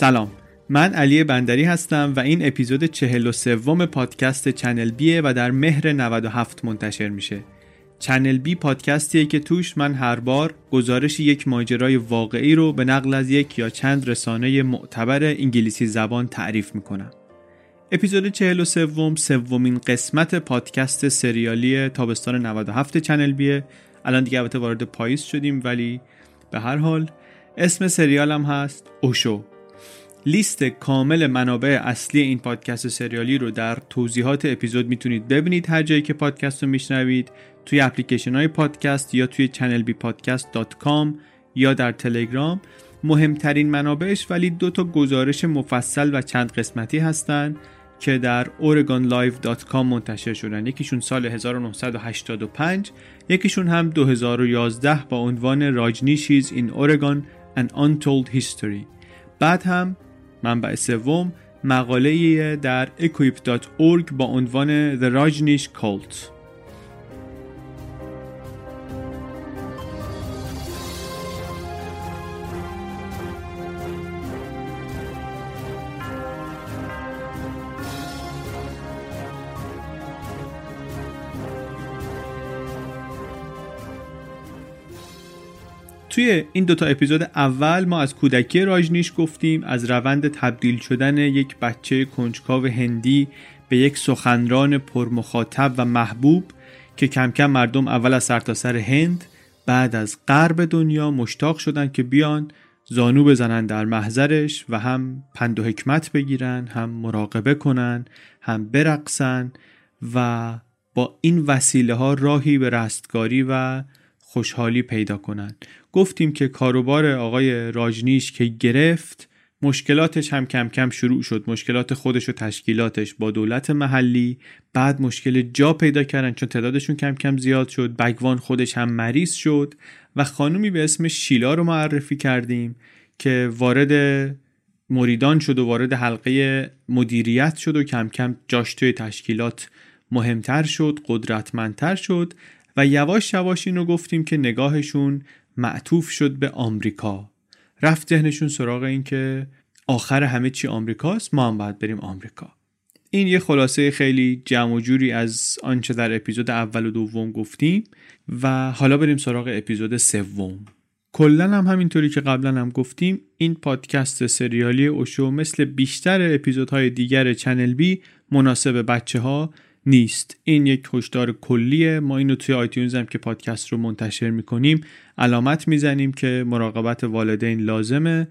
سلام. من علی بندری هستم و این اپیزود 43 پادکست چنل بیه و در مهر 97 منتشر میشه. چنل بی پادکستیه که توش من هر بار گزارش یک ماجرای واقعی رو به نقل از یک یا چند رسانه معتبر انگلیسی زبان تعریف می‌کنم. اپیزود 43 سومین قسمت پادکست سریالی تابستان 97 چنل بیه. الان دیگه البته وارد پاییز شدیم ولی به هر حال اسم سریالم هست اوشو. لیست کامل منابع اصلی این پادکست سریالی رو در توضیحات اپیزود می‌تونید ببینید. هر جایی که پادکست رو میشنوید توی اپلیکیشن های پادکست یا توی چنل بی پادکست یا در تلگرام. مهمترین منابعش ولی دو تا گزارش مفصل و چند قسمتی هستند که در oregonlive.com منتشر شدن. یکیشون سال 1985 یکیشون هم 2011 با عنوان راجنیشیز این اورگان An Untold History. بعد هم منبع سوم مقاله در equip.org با عنوان The Rajneesh Cult توی این دوتا اپیزود اول ما از کودکی راجنیش گفتیم از روند تبدیل شدن یک بچه کنجکاو هندی به یک سخنران پرمخاطب و محبوب که کم کم مردم اول از سرتاسر سر هند بعد از غرب دنیا مشتاق شدن که بیان زانو بزنن در محضرش و هم پند و حکمت بگیرن هم مراقبه کنن هم برقصن و با این وسیله ها راهی به رستگاری و خوشحالی پیدا کنند گفتیم که کاروبار آقای راجنیش که گرفت مشکلاتش هم کم کم شروع شد. مشکلات خودش و تشکیلاتش با دولت محلی. بعد مشکل جا پیدا کردن چون تعدادشون کم کم زیاد شد. بگوان خودش هم مریض شد و خانومی به اسم شیلا رو معرفی کردیم که وارد مریدان شد و وارد حلقه مدیریت شد و کم کم جاش توی تشکیلات مهمتر شد قدرتمندتر شد و یواش یواش اینو گفتیم که نگاهشون معطوف شد به آمریکا. رفت ذهنشون سراغ این که آخر همه چی آمریکاست ما هم باید بریم آمریکا. این یه خلاصه خیلی جمع و جوری از آنچه در اپیزود اول و دوم گفتیم و حالا بریم سراغ اپیزود سوم. کلا هم همینطوری که قبلا هم گفتیم این پادکست سریالی اوشو مثل بیشتر اپیزودهای دیگر چنل بی مناسب بچه ها نیست. این یک هشدار کلیه. ما اینو توی آیتیونز هم که پادکست رو منتشر می‌کنیم علامت می‌زنیم که مراقبت والدین لازمه.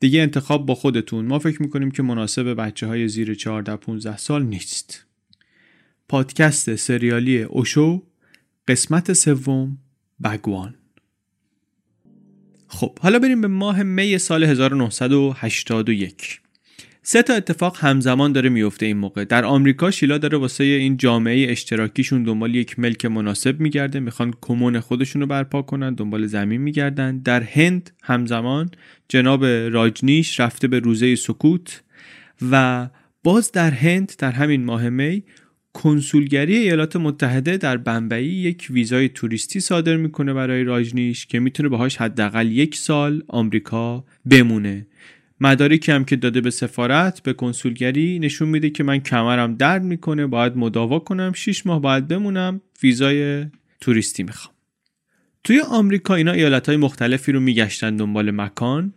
دیگه انتخاب با خودتون. ما فکر می‌کنیم که مناسب بچه های زیر 14 15 سال نیست. پادکست سریالی اوشو قسمت سوم بگوان. خب حالا بریم به ماه می سال 1981 سه تا اتفاق همزمان داره میفته این موقع. در آمریکا شیلا داره واسه این جامعه اشتراکیشون دنبال یک ملک مناسب میگرده می‌خوان کمون خودشون رو برپا کنن دنبال زمین میگردن. در هند همزمان جناب راجنیش رفته به روزه سکوت و باز در هند در همین ماه می کنسولگری ایالات متحده در بمبئی یک ویزای توریستی صادر می‌کنه برای راجنیش که می‌تونه باهاش حداقل یک سال آمریکا بمونه. مدارکی هم که داده به سفارت به کنسولگری نشون میده که من کمرم درد می‌کنه باید مداوا کنم 6 ماه باید بمونم ویزای توریستی می‌خوام. توی آمریکا اینا ایالت های مختلفی رو میگشتن دنبال مکان.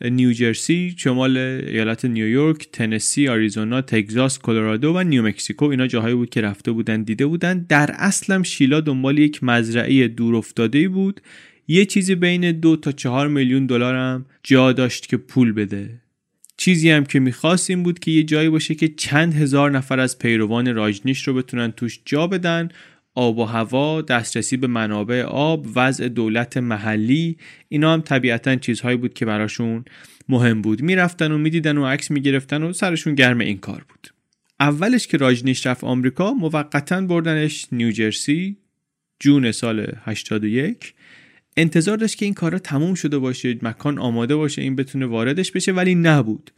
نیوجرسی، شمال ایالت نیویورک، تنسی، آریزونا، تگزاس، کلرادو و نیومکسیکو اینا جاهایی بود که رفته بودن دیده بودن. در اصلم شیلا دنبال یک مزرعه دور افتاده بود. یه چیزی بین دو تا چهار میلیون دلارم جا داشت که پول بده. چیزی هم که می‌خواست این بود که یه جایی باشه که چند هزار نفر از پیروان راجنیش رو بتونن توش جا بدن. آب و هوا، دسترسی به منابع آب، وضع دولت محلی اینا هم طبیعتا چیزهایی بود که براشون مهم بود. می‌رفتن و می‌دیدن و عکس می‌گرفتن و سرشون گرم این کار بود. اولش که راجنیش رفت آمریکا موقتا بردنش نیوجرسی جون سال 81 انتظار داشت که این کارا تموم شده باشه مکان آماده باشه این بتونه واردش بشه ولی نبود.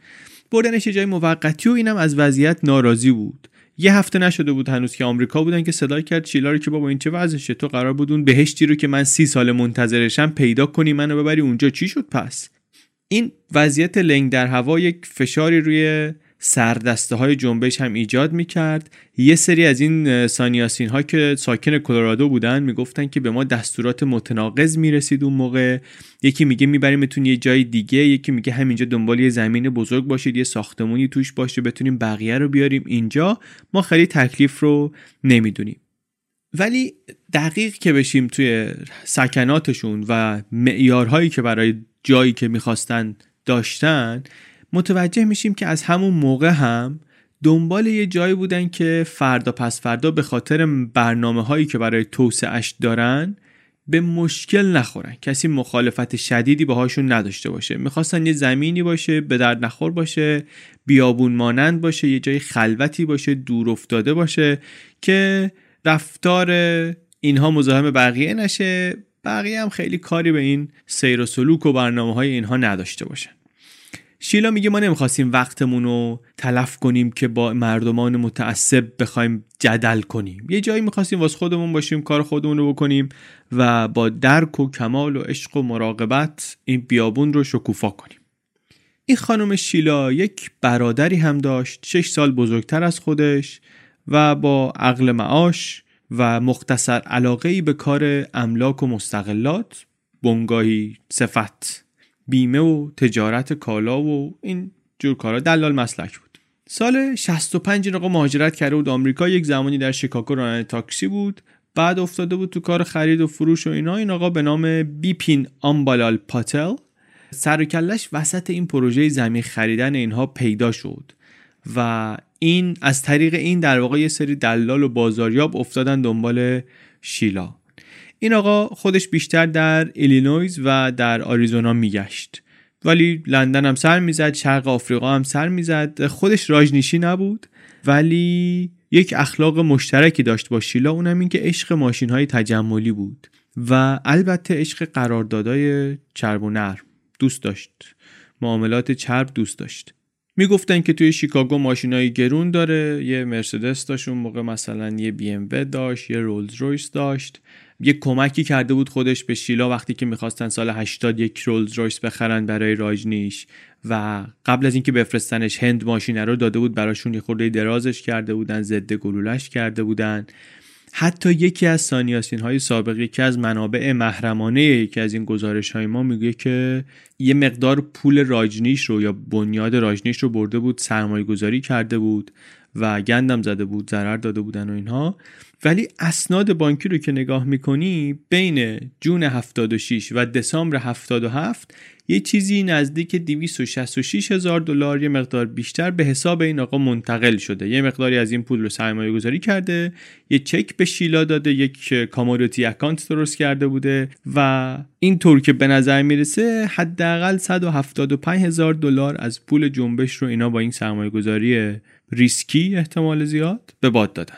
بردنش جای موقتی و اینم از وضعیت ناراضی بود. یه هفته نشده بود هنوز که آمریکا بودن که صدا کرد شیلا رو که بابا این چه وضعشه؟ تو قرار بود اون بهشتی رو که من سی سال منتظرشم پیدا کنی منو ببری اونجا. چی شد پس؟ این وضعیت لنگ در هوا یک فشاری روی سردسته های جنبش هم ایجاد می کرد یه سری از این سانیاسین ها که ساکن کلرادو بودن می‌گفتن که به ما دستورات متناقض می‌رسید اون موقع. یکی میگه میبریمتون یه جای دیگه یکی میگه همینجا دنبال یه زمین بزرگ باشید یه ساختمونی توش باشه بتونیم بقیه رو بیاریم اینجا. ما خیلی تکلیف رو نمی‌دونیم. ولی دقیق که بشیم توی سکناتشون و معیارهایی که برای جایی که می‌خواستن داشتن متوجه میشیم که از همون موقع هم دنبال یه جایی بودن که فردا پس فردا به خاطر برنامه هایی که برای توسعهش دارن به مشکل نخورن. کسی مخالفت شدیدی باهاشون نداشته باشه. می‌خواستن یه زمینی باشه به درد نخور باشه بیابون مانند باشه یه جای خلوتی باشه دور افتاده باشه که رفتار اینها مزاحم بقیه نشه. بقیه هم خیلی کاری به این سیر و سلوک و برنامه های اینها نداشته باشن. شیلا میگه ما نمی‌خواستیم وقتمون رو تلف کنیم که با مردمان متعصب بخوایم جدل کنیم. یه جایی می‌خواستیم واسه خودمون باشیم کار خودمون رو بکنیم و با درک و کمال و عشق و مراقبت این بیابون رو شکوفا کنیم. این خانم شیلا یک برادری هم داشت شش سال بزرگتر از خودش و با عقل معاش و مختصر علاقه به کار املاک و مستقلات بنگاهی صفت. بیمه و تجارت کالا و این جور کارا. دلال مسلک بود. سال 65 این آقا مهاجرت کرده بود آمریکا. یک زمانی در شیکاگو راننده تاکسی بود. بعد افتاده بود تو کار خرید و فروش و اینا. این آقا به نام بیپین آمبالال پاتل. سر کلش وسط این پروژه زمین خریدن اینها پیدا شد و این از طریق این در واقع یه سری دلال و بازاریاب افتادن دنبال شیلا. این آقا خودش بیشتر در ایلینویز و در آریزونا میگشت. ولی لندن هم سر می‌زد شرق آفریقا هم سر می‌زد. خودش راجنیشی نبود ولی یک اخلاق مشترکی داشت با شیلا اونم این که عشق ماشین های تجملی بود و البته عشق قراردادای چرب و نرم. دوست داشت. معاملات چرب دوست داشت. می‌گفتن که توی شیکاگو ماشینای گرون داره یه مرسدس داشت اون موقع مثلا یه بی ام داشت یه رولز رویس داشت. یه کمکی کرده بود خودش به شیلا وقتی که می‌خواستن سال 80 یک رولز رویس بخرن برای راجنیش و قبل از اینکه بفرستنش هند ماشینه رو داده بود براشون یه خورده درازش کرده بودن ضد گلولش کرده بودن. حتی یکی از سانیاسین های سابق یکی از منابع محرمانه یکی از این گزارش های ما میگه که یه مقدار پول راجنیش رو یا بنیاد راجنیش رو برده بود سرمایه گذاری کرده بود. و گندم زده بود ضرر داده بودن و اینها. ولی اسناد بانکی رو که نگاه می‌کنی بین جون 76 و دسامبر 77 یه چیزی نزدیک 266 هزار دلار یه مقدار بیشتر به حساب این آقا منتقل شده. یه مقداری از این پول رو سرمایه گذاری کرده یه چک به شیلا داده یک کامودیتی اکانت درست کرده بوده و این طور که به نظر می‌رسه حداقل 175 هزار دلار از پول جنبش رو اینا با این سرمایه گذاری ریسکی احتمال زیاد به باد دادن.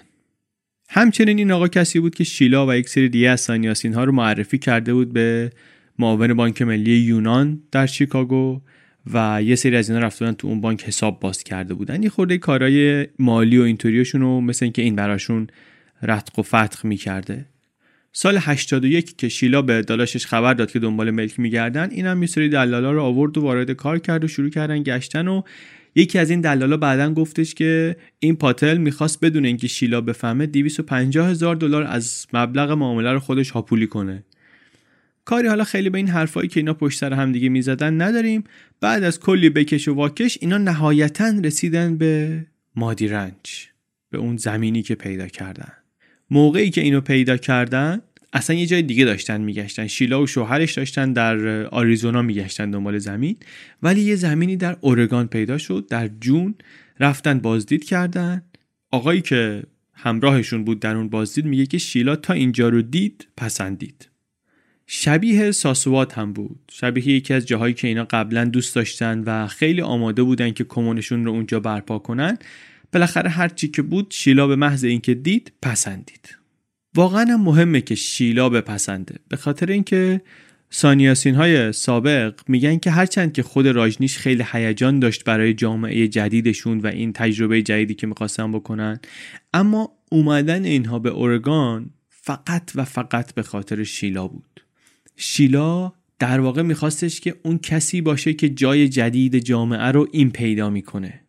همچنین این آقا کسی بود که شیلا و یک سری دیگه از سانیاسین ها رو معرفی کرده بود به معاون بانک ملی یونان در شیکاگو و یه سری از اینا رفتن تو اون بانک حساب باز کرده بودن. یه خورده کارهای مالی و اینطوریشون رو مثل اینکه این براشون رتق و فتق می‌کرده. سال 81 که شیلا به دالاشش خبر داد که دنبال ملک میگردن اینم یه سری دلالا رو آورد و وارد کار کرد و شروع کردن گشتن و یکی از این دلالا بعدا گفتش که این پاتل می‌خواست بدون اینکه شیلا بفهمه 250 هزار دلار از مبلغ معامله رو خودش هاپولی کنه. کاری حالا خیلی به این حرفایی که اینا پشت سر هم دیگه می‌زدن نداریم. بعد از کلی بکش و واکش اینا نهایتا رسیدن به مادی رنج به اون زمینی که پیدا کردن. موقعی که اینو پیدا کردن اصلا یه جای دیگه داشتن میگشتن. شیلا و شوهرش داشتن در آریزونا میگشتن دنبال زمین. ولی یه زمینی در اورگان پیدا شد. در جون رفتن بازدید کردن. آقایی که همراهشون بود در اون بازدید میگه که شیلا تا اینجا رو دید پسندید. شبیه ساسوات هم بود. شبیه یکی از جاهایی که اینا قبلا دوست داشتن و خیلی آماده بودن که کمونشون رو اونجا برپا کنن. بالاخره هرچی که بود شیلا به محض اینکه دید پسندید. واقعا هم مهمه که شیلا بپسنده. به خاطر اینکه سانیاسین های سابق میگن که هرچند که خود راجنیش خیلی هیجان داشت برای جامعه جدیدشون و این تجربه جدیدی که می‌خواستن بکنن اما اومدن اینها به اورگان فقط و فقط به خاطر شیلا بود. شیلا در واقع میخواستش که اون کسی باشه که جای جدید جامعه رو این پیدا می‌کنه.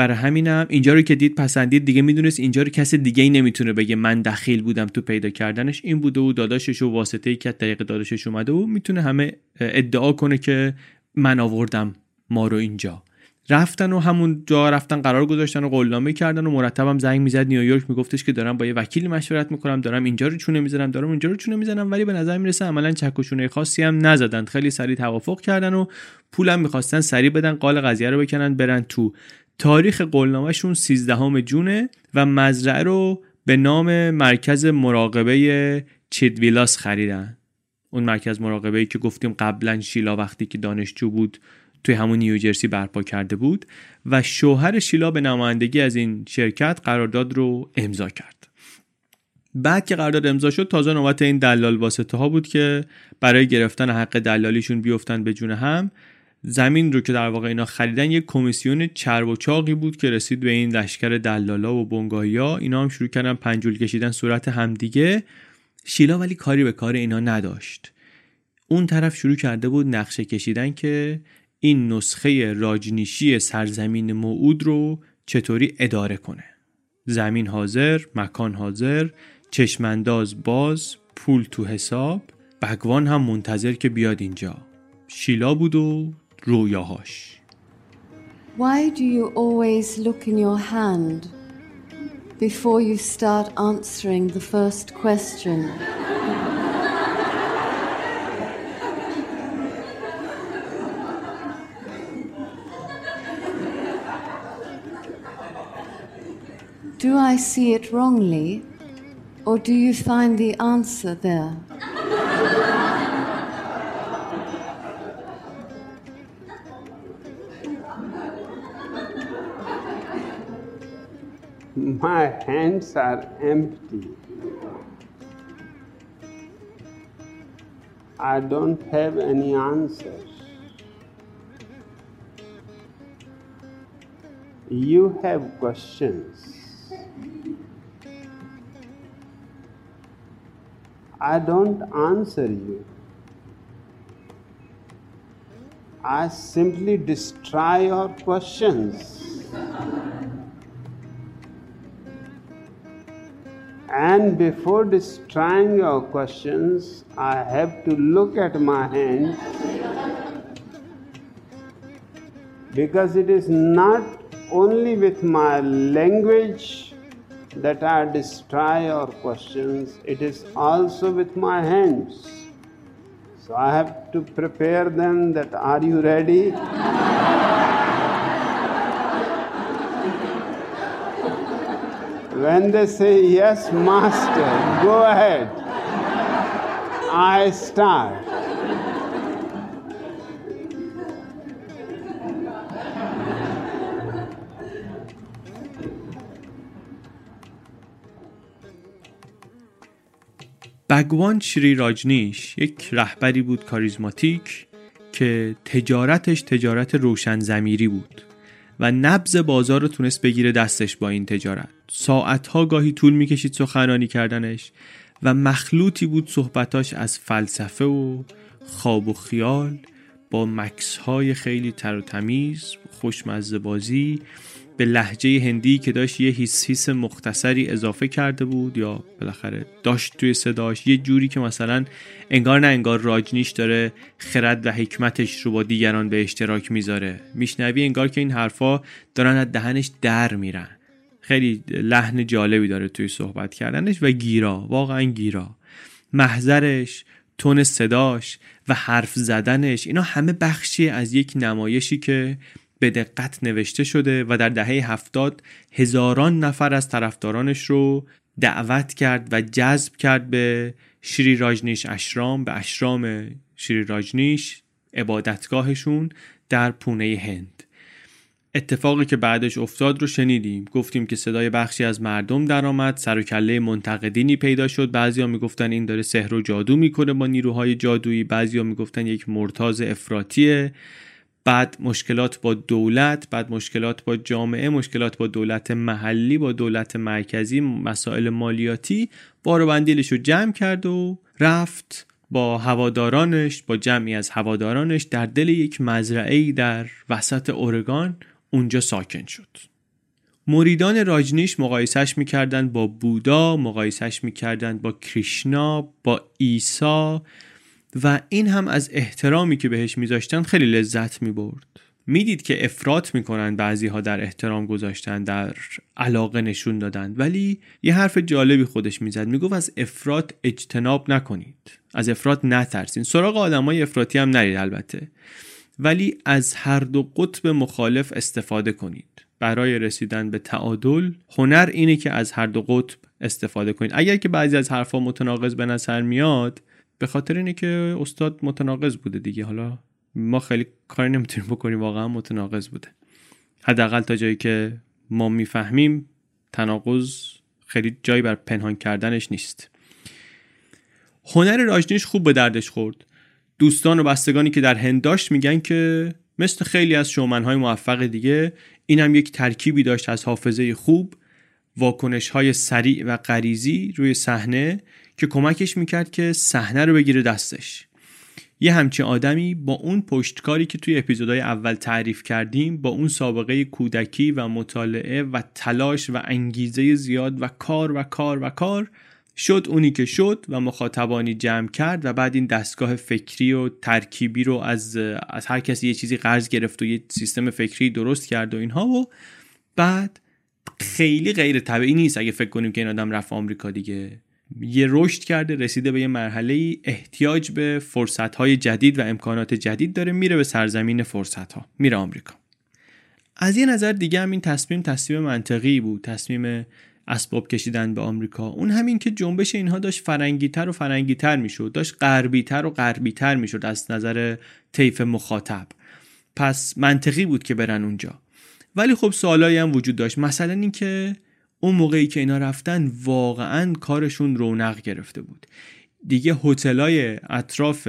برای همینم اینجا رو که دید پسندید دیگه می‌دونست اینجا رو کسی دیگه ای نمی‌تونه بگه من دخیل بودم تو پیدا کردنش. این بوده و داداشش و واسطه ای که طریق داداشش اومده و می‌تونه همه ادعا کنه که من آوردم ما رو اینجا. رفتن و همون جا رفتن قرار گذاشتن و قولنامه کردن و مرتبم زنگ می‌زد نیویورک میگفتش که دارم با یه وکیل مشورت می‌کنم دارم اینجا رو چونه می‌زنم دارم اونجا رو چونه می‌زنم ولی به نظر می‌رسه عملا چک خاصی هم نزدن. خیلی سریع توافق کردن و پولم می‌خواستن سریع بدن قال قضیه رو بکنن برن تو تاریخ قولنامهشون 13 جونه و مزرعه رو به نام مرکز مراقبه چیدویلاس خریدن. اون مرکز مراقبه ای که گفتیم قبلا شیلا وقتی که دانشجو بود توی همون نیوجرسی برپا کرده بود و شوهر شیلا به نمایندگی از این شرکت قرارداد رو امضا کرد. بعد که قرارداد امضا شد تازه نوبت این دلال واسطه ها بود که برای گرفتن حق دلالیشون بیفتن به جون هم زمین رو که در واقع اینا خریدن یک کمیسیون چرب و چاقی بود که رسید به این لشکر دلالا و ها اینا هم شروع کردن پنجول کشیدن صورت همدیگه. شیلا ولی کاری به کار اینا نداشت. اون طرف شروع کرده بود نقشه کشیدن که این نسخه راجنیشی سرزمین موعود رو چطوری اداره کنه. زمین حاضر، مکان حاضر، چشمنداز باز، پول تو حساب. بگوان هم منتظر که بیاد اینجا. شیلا بود و رویاهاش Why do you always look in your hand before you start answering the first question? Do I see it wrongly, or do you find the answer there? My hands are empty. I don't have any answers. You have questions. I don't answer you. I simply destroy your questions. And before destroying your questions, I have to look at my hands because it is not only with my language that I destroy your questions, it is also with my hands. So I have to prepare them that are you ready? when they say, Yes, Master, go ahead, I start. بگوان شری راجنیش یک رهبری بود کاریزماتیک که تجارتش تجارت روشن زمیری بود و نبز بازار رو تونست بگیره دستش با این تجارت ساعتها گاهی طول می‌کشید سخنرانی کردنش و مخلوطی بود صحبتاش از فلسفه و خواب و خیال با مکس های خیلی تر و تمیز خوشمزه بازی به لحجه هندی که داشت یه هیس هیس مختصری اضافه کرده بود یا بالاخره داشت توی صداش یه جوری که مثلا انگار نه انگار راجنیش داره خرد و حکمتش رو با دیگران به اشتراک می‌ذاره. میشنوی انگار که این حرفا دارن از دهنش در میرن. خیلی لحن جالبی داره توی صحبت کردنش و گیرا واقعا گیرا. محضرش تون صداش و حرف زدنش اینا همه بخشی از یک نمایشی که به دقت نوشته شده و در دهه هفتاد هزاران نفر از طرفدارانش رو دعوت کرد و جذب کرد به شری راجنیش اشرام به اشرام شری راجنیش عبادتگاهشون در پونه هند. اتفاقی که بعدش افتاد رو شنیدیم. گفتیم که صدای بخشی از مردم درآمد سر و کله منتقدینی پیدا شد. بعضیا می‌گفتن این داره سحر و جادو می‌کنه با نیروهای جادویی بعضیا می‌گفتن یک مرتاز افراتیه بعد مشکلات با دولت بعد مشکلات با جامعه مشکلات با دولت محلی با دولت مرکزی مسائل مالیاتی. بار و رو جمع کرد و رفت با هوادارانش با جمعی از هوادارانش در دل یک مزرعه در وسط اورگان. اونجا ساکن شد. مریدان راجنیش مقایسش می‌کردن با بودا مقایسش می‌کردن با کریشنا با ایسا و این هم از احترامی که بهش میذاشتن خیلی لذت می‌برد. می‌دید که افراط می‌کنن بعضی ها در احترام گذاشتن در علاقه نشون دادن ولی یه حرف جالبی خودش می‌زد. می‌گفت از افراط اجتناب نکنید. از افراط نترسین. سراغ آدمای افراطی هم نرید البته. ولی از هر دو قطب مخالف استفاده کنید. برای رسیدن به تعادل هنر اینه که از هر دو قطب استفاده کنید. اگر که بعضی از حرفها متناقض به نظر میاد به خاطر اینه که استاد متناقض بوده دیگه. حالا ما خیلی کاری نمی‌تونیم بکنیم واقعا متناقض بوده. حداقل تا جایی که ما می‌فهمیم تناقض خیلی جایی بر پنهان کردنش نیست. هنر راجنیش خوب به دردش خورد. دوستان و بستگانی که در هند داشت میگن که مثل خیلی از شومنهای موفق دیگه این هم یک ترکیبی داشت از حافظه خوب واکنش های سریع و غریزی روی صحنه که کمکش می‌کرد که صحنه رو بگیره دستش. یه همچین آدمی با اون پشتکاری که توی اپیزودهای اول تعریف کردیم با اون سابقه کودکی و مطالعه و تلاش و انگیزه زیاد و کار و کار و کار شد اونی که شد و مخاطبانی جمع کرد و بعد این دستگاه فکری و ترکیبی رو از, از هر کسی یه چیزی قرض گرفت و یه سیستم فکری درست کرد و اینها و بعد خیلی غیر طبیعی نیست اگه فکر کنیم که این آدم رفت آمریکا دیگه. یه رشد کرده رسیده به یه مرحله احتیاج به فرصت های جدید و امکانات جدید داره میره به سرزمین فرصت ها میره آمریکا. از یه نظر دیگه هم این تصمیم تصمیم منطقی بود تصمیم اسباب کشیدن به آمریکا. اون همین که جنبش اینها داشت فرنگیتر و فرنگیتر می‌شد داشت غربیتر و غربیتر می‌شد از نظر طیف مخاطب. پس منطقی بود که برن اونجا. ولی خب سوالایی هم وجود داشت. مثلا اینکه اون موقعی که اینا رفتن واقعا کارشون رونق گرفته بود. دیگه هتلای اطراف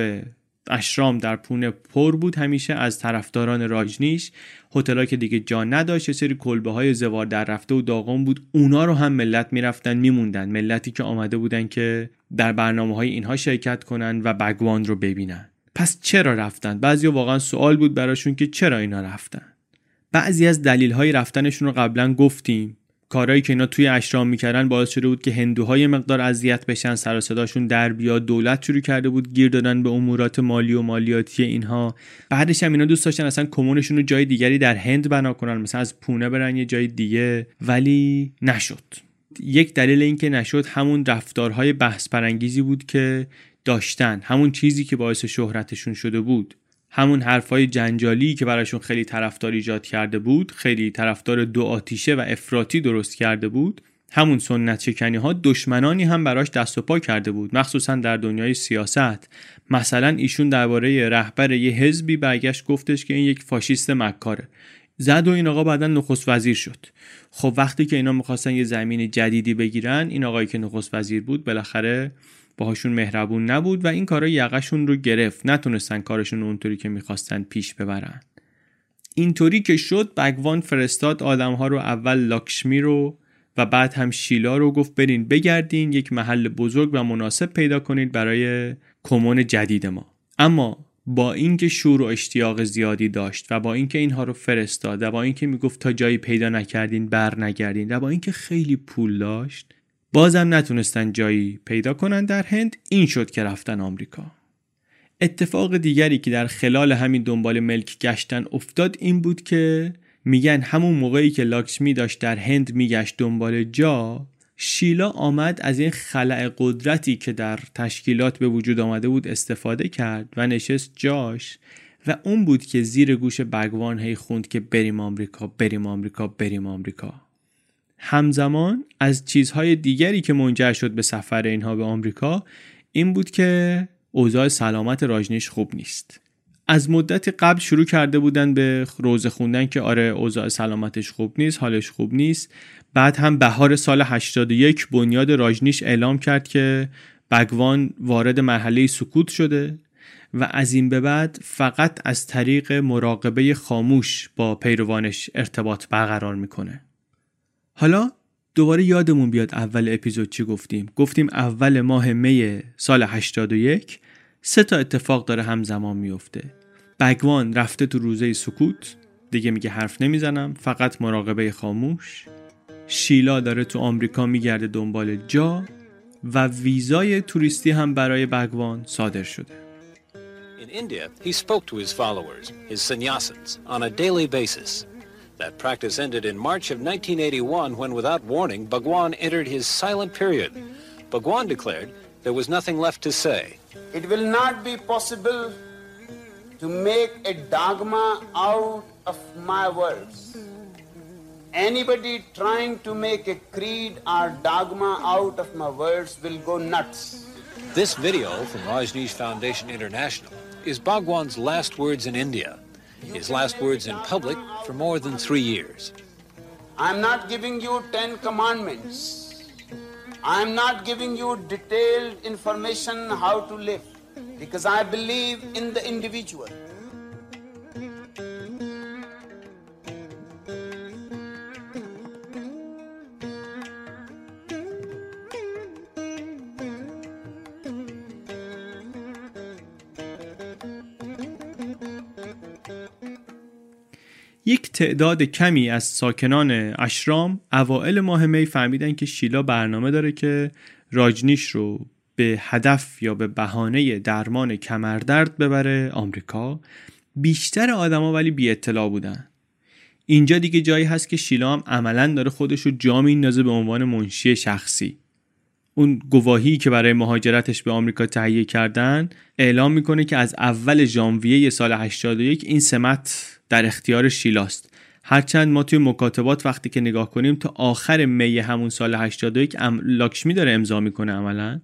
اشرام در پونه پر بود همیشه از طرفداران راجنیش. هتلایی که دیگه جا نداشت سری کلبه های زوار در رفته و داغون بود. اونا رو هم ملت می‌رفتن میموندن. ملتی که آمده بودن که در برنامه های اینها شرکت کنن و بگوان رو ببینن. پس چرا رفتن؟ بعضی واقعا سوال بود براشون که چرا اینا رفتن؟ بعضی از دلیل های رفتنشون رو قبلا گفتیم. کارهایی که اینا توی اشرام می‌کردن باعث شده بود که هندوهای مقدار اذیت بشن سر صداشون در بیاد دولت شروع کرده بود گیر دادن به امورات مالی و مالیاتی اینها. بعدش هم اینا دوست داشتن اصلا کمونشون رو جای دیگری در هند بنا کنن مثلا از پونه برن یه جای دیگه ولی نشد. یک دلیل اینکه نشد همون رفتارهای بحث پرانگیزی بود که داشتن همون چیزی که باعث شهرتشون شده بود. همون حرفای جنجالی که براشون خیلی طرفدار ایجاد کرده بود خیلی طرفدار دو آتیشه و افراطی درست کرده بود همون سنت شکنی ها دشمنانی هم براش دست و پا کرده بود مخصوصا در دنیای سیاست. مثلا ایشون درباره رهبر یه حزبی برگشت گفتش که این یک فاشیست مکاره. زد و این آقا بعدا نخست وزیر شد. خب وقتی که اینا می‌خواستن یه زمین جدیدی بگیرن این آقایی که نخست وزیر بود بالاخره باهاشون مهربون نبود و این کارا یقشون رو گرفت. نتونستن کارشون اونطوری که می‌خواستن پیش ببرن. اینطوری که شد بگوان فرستاد آدمها رو اول لاکشمی رو و بعد هم شیلا رو گفت برین بگردین یک محل بزرگ و مناسب پیدا کنید برای کمون جدید ما. اما با اینکه شور و اشتیاق زیادی داشت و با اینکه اینها رو فرستاد و با اینکه می‌گفت تا جایی پیدا نکردین بر نگردین و با اینکه خیلی پول داشت بازم نتونستن جایی پیدا کنن در هند این شد که رفتن آمریکا. اتفاق دیگری که در خلال همین دنبال ملک گشتن افتاد این بود که میگن همون موقعی که لاکشمی داشت در هند میگشت دنبال جا شیلا آمد از این خلع قدرتی که در تشکیلات به وجود آمده بود استفاده کرد و نشست جاش و اون بود که زیر گوش بگوان هی خوند که بریم آمریکا بریم آمریکا بریم آمریکا. همزمان از چیزهای دیگری که منجر شد به سفر اینها به آمریکا این بود که اوضاع سلامت راجنیش خوب نیست. از مدت قبل شروع کرده بودن به روزه خوندن که آره اوضاع سلامتش خوب نیست حالش خوب نیست. بعد هم بهار سال 81 بنیاد راجنیش اعلام کرد که بگوان وارد مرحله سکوت شده و از این به بعد فقط از طریق مراقبه خاموش با پیروانش ارتباط برقرار می‌کنه. حالا دوباره یادمون بیاد اول اپیزود چی گفتیم. گفتیم اول ماه می سال 81 سه تا اتفاق داره همزمان میفته. بگوان رفته تو روزه سکوت دیگه میگه حرف نمی‌زنم فقط مراقبه خاموش. شیلا داره تو آمریکا میگرده دنبال جا و ویزای توریستی هم برای بگوان صادر شده. In India, he spoke to his followers, his sannyasins, on a daily basis. That practice ended in March of 1981 when, without warning, Bhagwan entered his silent period. Bhagwan declared there was nothing left to say. It will not be possible to make a dogma out of my words. Anybody trying to make a creed or dogma out of my words will go nuts. This video from Rajneesh Foundation International is Bhagwan's last words in India, his last words in public for more than three years. I'm not giving you Ten Commandments. I'm not giving you detailed information how to live because I believe in the individual. یک تعداد کمی از ساکنان اشرام اوائل ماه می فهمیدن که شیلا برنامه داره که راجنیش رو به هدف یا به بهانه درمان کمردرد ببره آمریکا. بیشتر آدما ولی بی اطلاع بودن. اینجا دیگه جایی هست که شیلا هم عملا داره خودش رو جا میندازه به عنوان منشی شخصی. اون گواهی که برای مهاجرتش به آمریکا تهیه کردن اعلام می‌کنه که از اول ژانویه سال 81 این سمت در اختیار شیلاست. هرچند ما توی مکاتبات وقتی که نگاه کنیم تا آخر می همون سال 81 ام لاکشمی داره امضا می‌کنه عملا.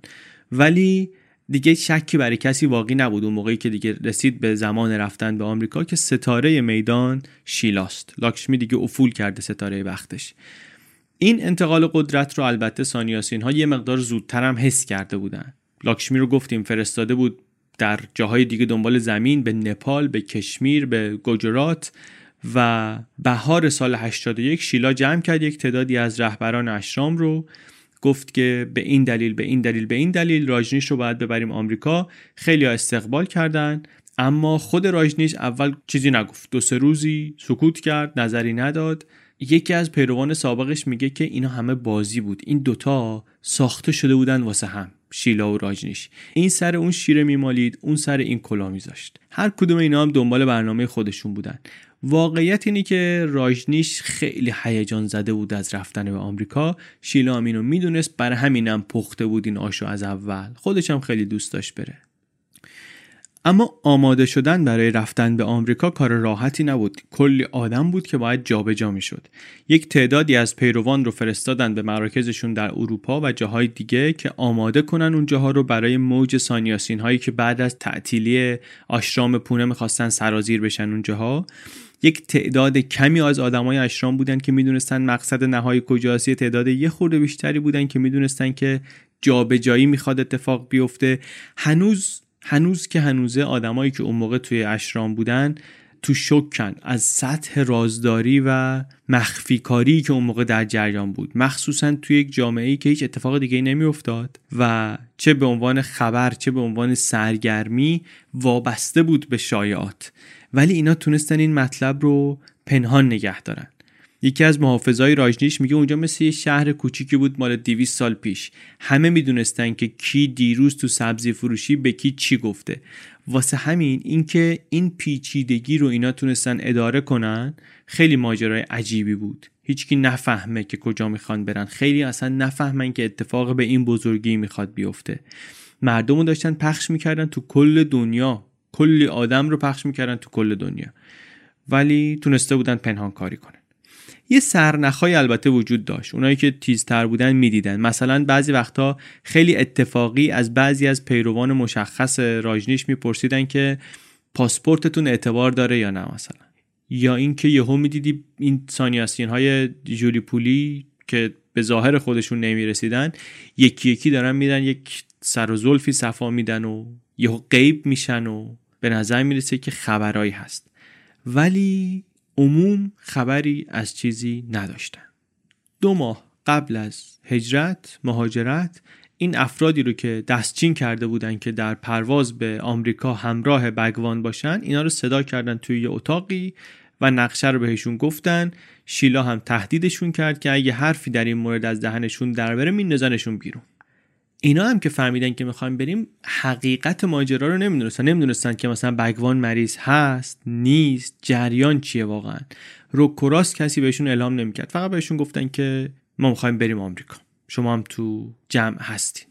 ولی دیگه شکی برای کسی واقعی نبود. اون موقعی که دیگه رسید به زمان رفتن به آمریکا که ستاره میدان شیلاست. لاکشمی دیگه افول کرده ستاره وقتش این انتقال قدرت رو البته سانیاسین ها یه مقدار زودتر هم حس کرده بودن. لاکشمی رو گفتیم فرستاده بود در جاهای دیگه دنبال زمین به نپال به کشمیر به گجرات و بهار سال 81 شیلا جمع کرد. یک تعدادی از رهبران اشرام رو گفت که به این دلیل به این دلیل به این دلیل راجنیش رو باید ببریم آمریکا. خیلی ها استقبال کردن اما خود راجنیش اول چیزی نگفت. دو سه روزی سکوت کرد نظری نداد. یکی از پیروان سابقش میگه که اینا همه بازی بود. این دوتا ساخته شده بودن واسه هم. شیلا و راجنیش. این سر اون شیره میمالید اون سر این کلا میذاشت. هر کدوم اینا هم دنبال برنامه خودشون بودن. واقعیت اینی که راجنیش خیلی هیجان زده بود از رفتن به آمریکا. شیلا هم می‌دونست بر همینم پخته بود این آشو از اول. خودش هم خیلی دوست داشت بره. اما آماده شدن برای رفتن به آمریکا کار راحتی نبود. کلی آدم بود که باید جابجا می‌شد. یک تعدادی از پیروان رو فرستادن به مراکزشون در اروپا و جاهای دیگه که آماده کنن اون جاها رو برای موج سانیاسین هایی که بعد از تعطیلی آشرام پونه می‌خواستن سرازیر بشن اونجاها یک تعداد کمی از آدمای اشرام بودن که می‌دونستن مقصد نهایی کجاست. تعداد یه خورده بیشتری بودن که می‌دونستن که جابجایی می‌خواد اتفاق بیفته. هنوز هنوز که هنوزه آدمایی که اون موقع توی اشرام بودن تو شکن از سطح رازداری و مخفی کاری که اون موقع در جریان بود. مخصوصا توی یک جامعه ای که هیچ اتفاق دیگه نمیافتاد و چه به عنوان خبر چه به عنوان سرگرمی وابسته بود به شایعات. ولی اینا تونستن این مطلب رو پنهان نگه دارن. یکی از محافظای راجنیش میگه اونجا مثل یه شهر کوچیکی بود مال 200 سال پیش. همه می‌دونستن که کی دیروز تو سبزی فروشی به کی چی گفته. واسه همین اینکه این پیچیدگی رو اینا تونستن اداره کنن خیلی ماجرای عجیبی بود. هیچکی نفهمه که کجا می‌خوان برن. خیلی اصلا نفهمن که اتفاق به این بزرگی می‌خواد بیفته. مردم رو داشتن پخش می‌کردن تو کل دنیا. کلی آدم رو پخش می‌کردن تو کل دنیا. ولی تونسته بودن پنهان کاری کنن. یه سرنخهای البته وجود داشت. اونایی که تیزتر بودن می‌دیدن. مثلا بعضی وقتا خیلی اتفاقی از بعضی از پیروان مشخص راجنیش میپرسیدن که پاسپورتتون اعتبار داره یا نه مثلا. یا اینکه یهو می‌دیدی این سانیاسین های جولی پولی که به ظاهر خودشون نمی‌رسیدن یکی یکی دارن میدن یک سر و زلفی صفا میدن و یهو غیب میشن و به نظر می‌رسه که خبرایی هست. ولی عموم خبری از چیزی نداشتن. دو ماه قبل از هجرت مهاجرت این افرادی رو که دستچین کرده بودن که در پرواز به آمریکا همراه بگوان باشن اینا رو صدا کردن توی یه اتاقی و نقشه رو بهشون گفتن. شیلا هم تهدیدشون کرد که اگه حرفی در این مورد از دهنشون در بره میندازنشون بیرون. اینا هم که فهمیدن که می‌خوایم بریم حقیقت ماجرا رو نمی‌دونستن. نمی‌دونستن که مثلا بگوان مریض هست نیست جریان چیه واقعا. روکوراس کسی بهشون اعلام نمی‌کرد. فقط بهشون گفتن که ما می‌خوایم بریم آمریکا. شما هم تو جمع هستین.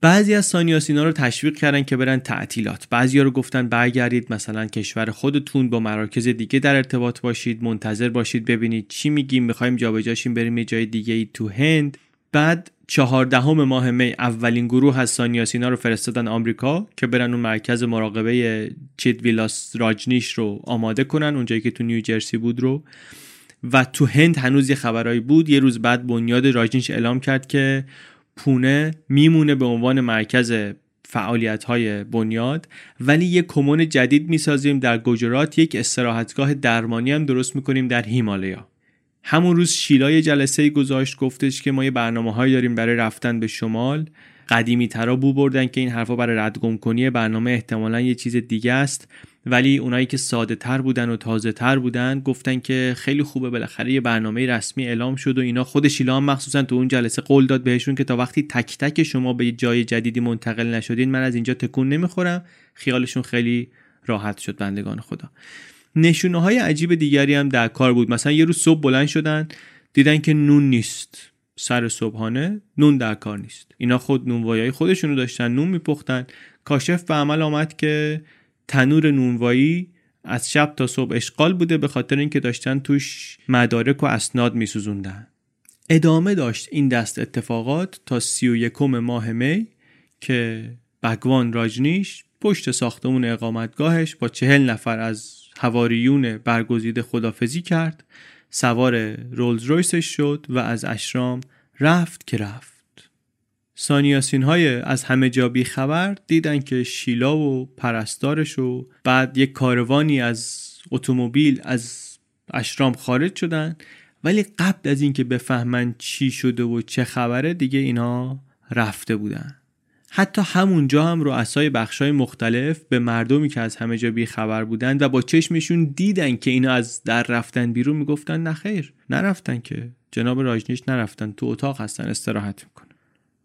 بعضی از سانیاسینا رو تشویق کردن که برن تعطیلات. بعضی رو گفتن برگردید مثلا کشور خودتون با مراکز دیگه در ارتباط باشید منتظر باشید ببینید چی میگیم. می‌خوایم جابجاشیم بریم یه جای دیگه ای تو هند. بعد چهاردهم ماه می اولین گروه از سانیاسینا رو فرستادن آمریکا که برن اون مرکز مراقبه چید ویلاس راجنیش رو آماده کنن اونجایی که تو نیوجرسی بود رو. و تو هند هنوز یه خبرایی بود. یه روز بعد بنیاد راجنیش اعلام کرد که پونه میمونه به عنوان مرکز فعالیت های بنیاد. ولی یک کمون جدید می‌سازیم در گجرات. یک استراحتگاه درمانی هم درست می‌کنیم در هیمالیا همون روز شیلای جلسه گذاشت گفتش که ما یه برنامه هایی داریم برای رفتن به شمال. قدیمی ترا بو بردن که این حرفا برای ردگم کنی برنامه احتمالا یه چیز دیگه است. ولی اونایی که ساده تر بودن و تازه تر بودن گفتن که خیلی خوبه بالاخره یه برنامه رسمی اعلام شد و اینا. خود شیلا هم مخصوصا تو اون جلسه قول داد بهشون که تا وقتی تک تک شما به یه جای جدیدی منتقل نشدین من از اینجا تکون نمی‌خورم. خیالشون خیلی راحت شد بندگان خدا. نشونه های عجیب دیگری هم در کار بود. مثلا یه روز صبح بلند شدن دیدن که نون نیست. سر صبحانه نون در کار نیست. اینا خود نونوایی خودشونو داشتن نون میپختن. کاشف به عمل آمد که تنور نونوایی از شب تا صبح اشغال بوده به خاطر اینکه داشتن توش مدارک و اسناد میسوزوندن. ادامه داشت این دست اتفاقات تا سی و یکم ماه می که بگوان راجنیش پشت ساختمون اقامتگاهش با چهل نفر از هواریون برگزیده خدافزی کرد سوار رولز رویسش شد و از اشرام رفت که رفت. سانیاسین های از همه جا بی خبر دیدن که شیلا و پرستارش و بعد یک کاروانی از اتومبیل از اشرام خارج شدن ولی قبل از اینکه بفهمن چی شده و چه خبره دیگه اینا رفته بودن. حتی همونجا هم رؤسای بخشای مختلف به مردمی که از همه جا بی خبر بودن و با چشمشون دیدن که اینا از در رفتن بیرون می‌گفتن نخیر نرفتن که. جناب راجنیش نرفتن تو اتاق هستن استراحت می‌کنن.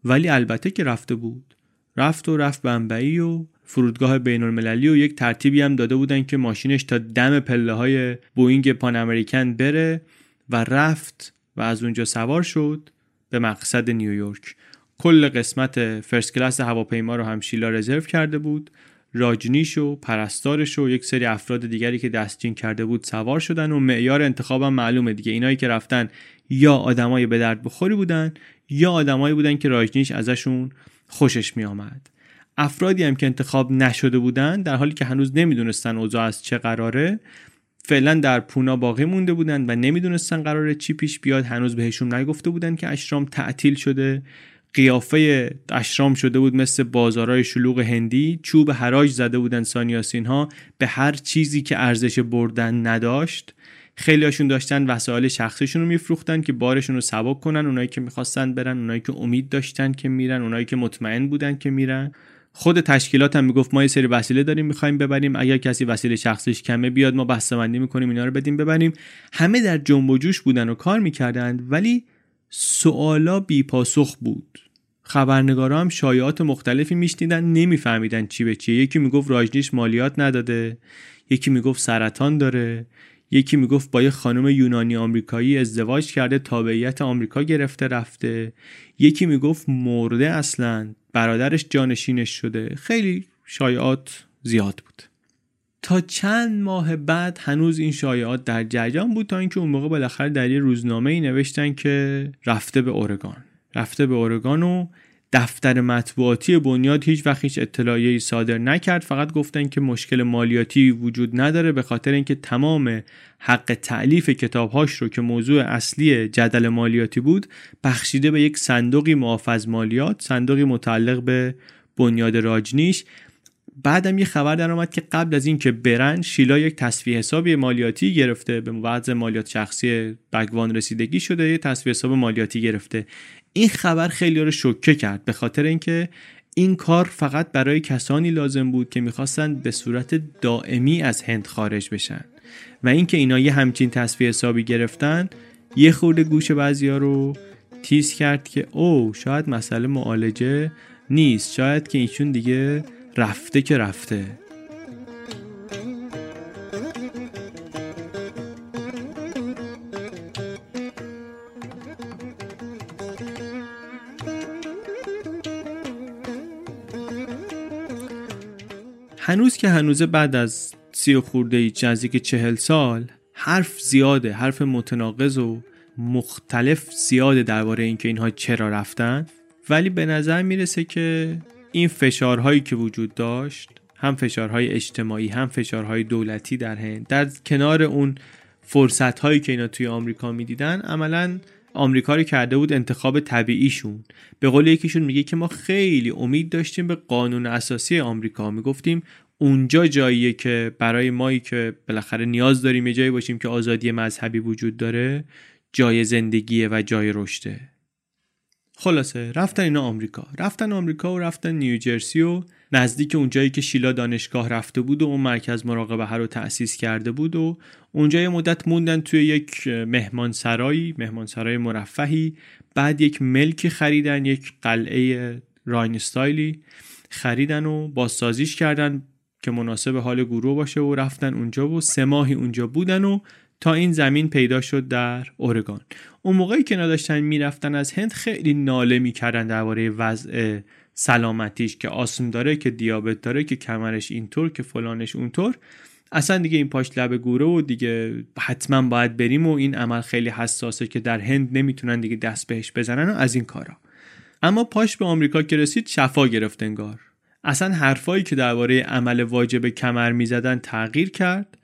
ولی البته که رفته بود. رفت و رفت بمبئی و فرودگاه بین المللی و یک ترتیبی هم داده بودن که ماشینش تا دم پله های بوینگ پان امریکن بره و رفت و از اونجا سوار شد به مقصد نیویورک. کل قسمت first class هواپیما رو هم شیلا رزرو کرده بود. راجنیش و پرستارش و یک سری افراد دیگری که دستچین کرده بود سوار شدن و معیار انتخابم معلومه دیگه. اینایی که رفتن یا آدمای به درد بخوری بودن یا آدمایی بودن که راجنیش ازشون خوشش می آمد. افرادی هم که انتخاب نشده بودن در حالی که هنوز نمی‌دونستن اوضاع از چه قراره فعلا در پونا باقی مونده بودن و نمی‌دونستن قراره چی پیش بیاد. هنوز بهشون نگفته بودن که اشرام تعطیل شده. قیافه اشرام شده بود مثل بازارهای شلوغ هندی چوب حراج زده بودن سانیاسین ها به هر چیزی که ارزش بردن نداشت. خیلی هاشون داشتن وسایل شخصیشون رو میفروختن که بارشون رو سبک کنن اونایی که می‌خواستن برن اونایی که امید داشتن که میرن اونایی که مطمئن بودن که میرن. خود تشکیلات هم می‌گفت ما یه سری وسیله داریم می‌خوایم ببریم. اگر کسی وسیله شخصیش کمه بیاد ما بسته‌بندی می‌کنیم اینا رو بدیم ببریم. همه در جنب و جوش بودن و کار می‌کردند ولی سوالا بی پاسخ بود. خبرنگارا هم شایعات مختلفی میشنیدن نمیفهمیدن چی به چیه. یکی می‌گفت راجنیش مالیات نداده یکی می‌گفت سرطان داره یکی می‌گفت با یه خانم یونانی آمریکایی ازدواج کرده تابعیت آمریکا گرفته رفته. یکی می‌گفت مرده اصلا برادرش جانشینش شده. خیلی شایعات زیاد بود. تا چند ماه بعد هنوز این شایعات در جریان بود تا اینکه اون موقع بالاخره در یه روزنامه ای نوشتن که رفته به اورگان. رفته به اورگان و دفتر مطبوعاتی بنیاد هیچ وقت هیچ اطلاعیه‌ای صادر نکرد. فقط گفتن که مشکل مالیاتی وجود نداره به خاطر اینکه تمام حق تعلیف کتابهاش رو که موضوع اصلی جدل مالیاتی بود بخشیده به یک صندوقی محافظ مالیات صندوقی متعلق به بنیاد راجنیش. بعدم یه خبر در آمد که قبل از اینکه برن شیلا یک تصفیه حسابی مالیاتی گرفته به وضع مالیات شخصی بگوان رسیدگی شده یه تصفیه حساب مالیاتی گرفته. این خبر خیلی رو شوکه کرد به خاطر اینکه این کار فقط برای کسانی لازم بود که می‌خواستند به صورت دائمی از هند خارج بشن. و اینکه اینا یه همچین تصفیه حسابی گرفتن یه خورده گوش بعضیا رو تیز کرد که او شاید مسئله معالجه نیست. شاید که ایشون دیگه رفته که رفته. هنوز که هنوزه بعد از سی و خورده ای نزدیک چهل سال حرف زیاده حرف متناقض و مختلف زیاده درباره اینکه اینها چرا رفتن. ولی به نظر می‌رسه که این فشارهایی که وجود داشت هم فشارهای اجتماعی هم فشارهای دولتی در هند در کنار اون فرصت هایی که اینا توی آمریکا می‌دیدن عملا آمریکا رو کرده بود انتخاب طبیعیشون. به قول یکیشون میگه که ما خیلی امید داشتیم به قانون اساسی آمریکا. می‌گفتیم اونجا جاییه که برای مایی که بالاخره نیاز داریم یه جایی باشیم که آزادی مذهبی وجود داره جای زندگیه و جای رشده. خلاصه رفتن اینا آمریکا. رفتن آمریکا و رفتن نیوجرسی و نزدیک اونجایی که شیلا دانشگاه رفته بود و اون مرکز مراقبه رو تأسیس کرده بود و اونجا یه مدت موندن توی یک مهمانسرایی مهمانسرای مرفهی. بعد یک ملکی خریدن یک قلعه راینستایلی خریدن و بازسازیش کردن که مناسب حال گروه باشه و رفتن اونجا و سه ماهی اونجا بودن و تا این زمین پیدا شد در اورگان. اون موقعی که نداشتن می‌رفتن از هند خیلی ناله می‌کردن درباره وضع سلامتیش که آسم داره که دیابت داره که کمرش اینطور که فلانش اونطور. اصلا دیگه این پاش لب گوره و دیگه حتما باید بریم و این عمل خیلی حساسه که در هند نمی‌تونن دیگه دست بهش بزنن و از این کارا. اما پاش به آمریکا که رسید شفا گرفت انگار. اصلا حرفایی که درباره عمل واجب کمر می‌زدن تغییر کرد.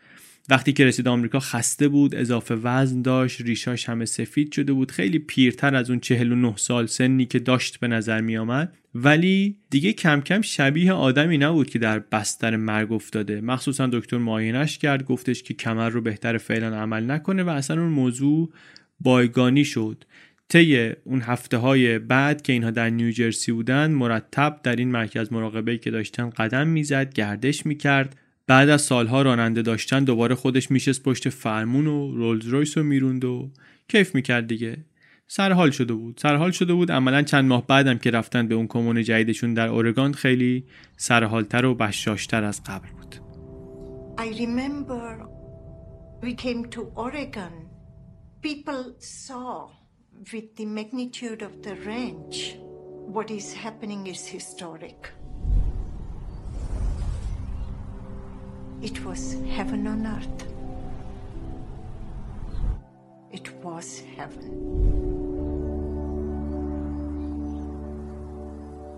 وقتی که رسید آمریکا خسته بود اضافه وزن داشت ریشاش همه سفید شده بود. خیلی پیرتر از اون 49 سال سنی که داشت به نظر می آمد ولی دیگه کم کم شبیه آدمی نبود که در بستر مرگ افتاده. مخصوصا دکتر معاینش کرد گفتش که کمر رو بهتر فعلا عمل نکنه و اصلا اون موضوع بایگانی شد. طی اون هفته های بعد که اینها در نیوجرسی بودن مرتب در این مرکز مراقبه که داشتن قدم می‌زد گردش می‌کرد. بعد از سالها راننده داشتن دوباره خودش میشست پشت فرمون و رولز رویس رو می‌روند و کیف می‌کرد دیگه سرحال شده بود سرحال شده بود عملا چند ماه بعدم که رفتن به اون کمون جدیدشون در اورگان خیلی سرحالتر و بشاشتر از قبل بود I remember we came to Oregon. People saw with the magnitude of the range what is happening is historic. It was heaven on earth. It was heaven.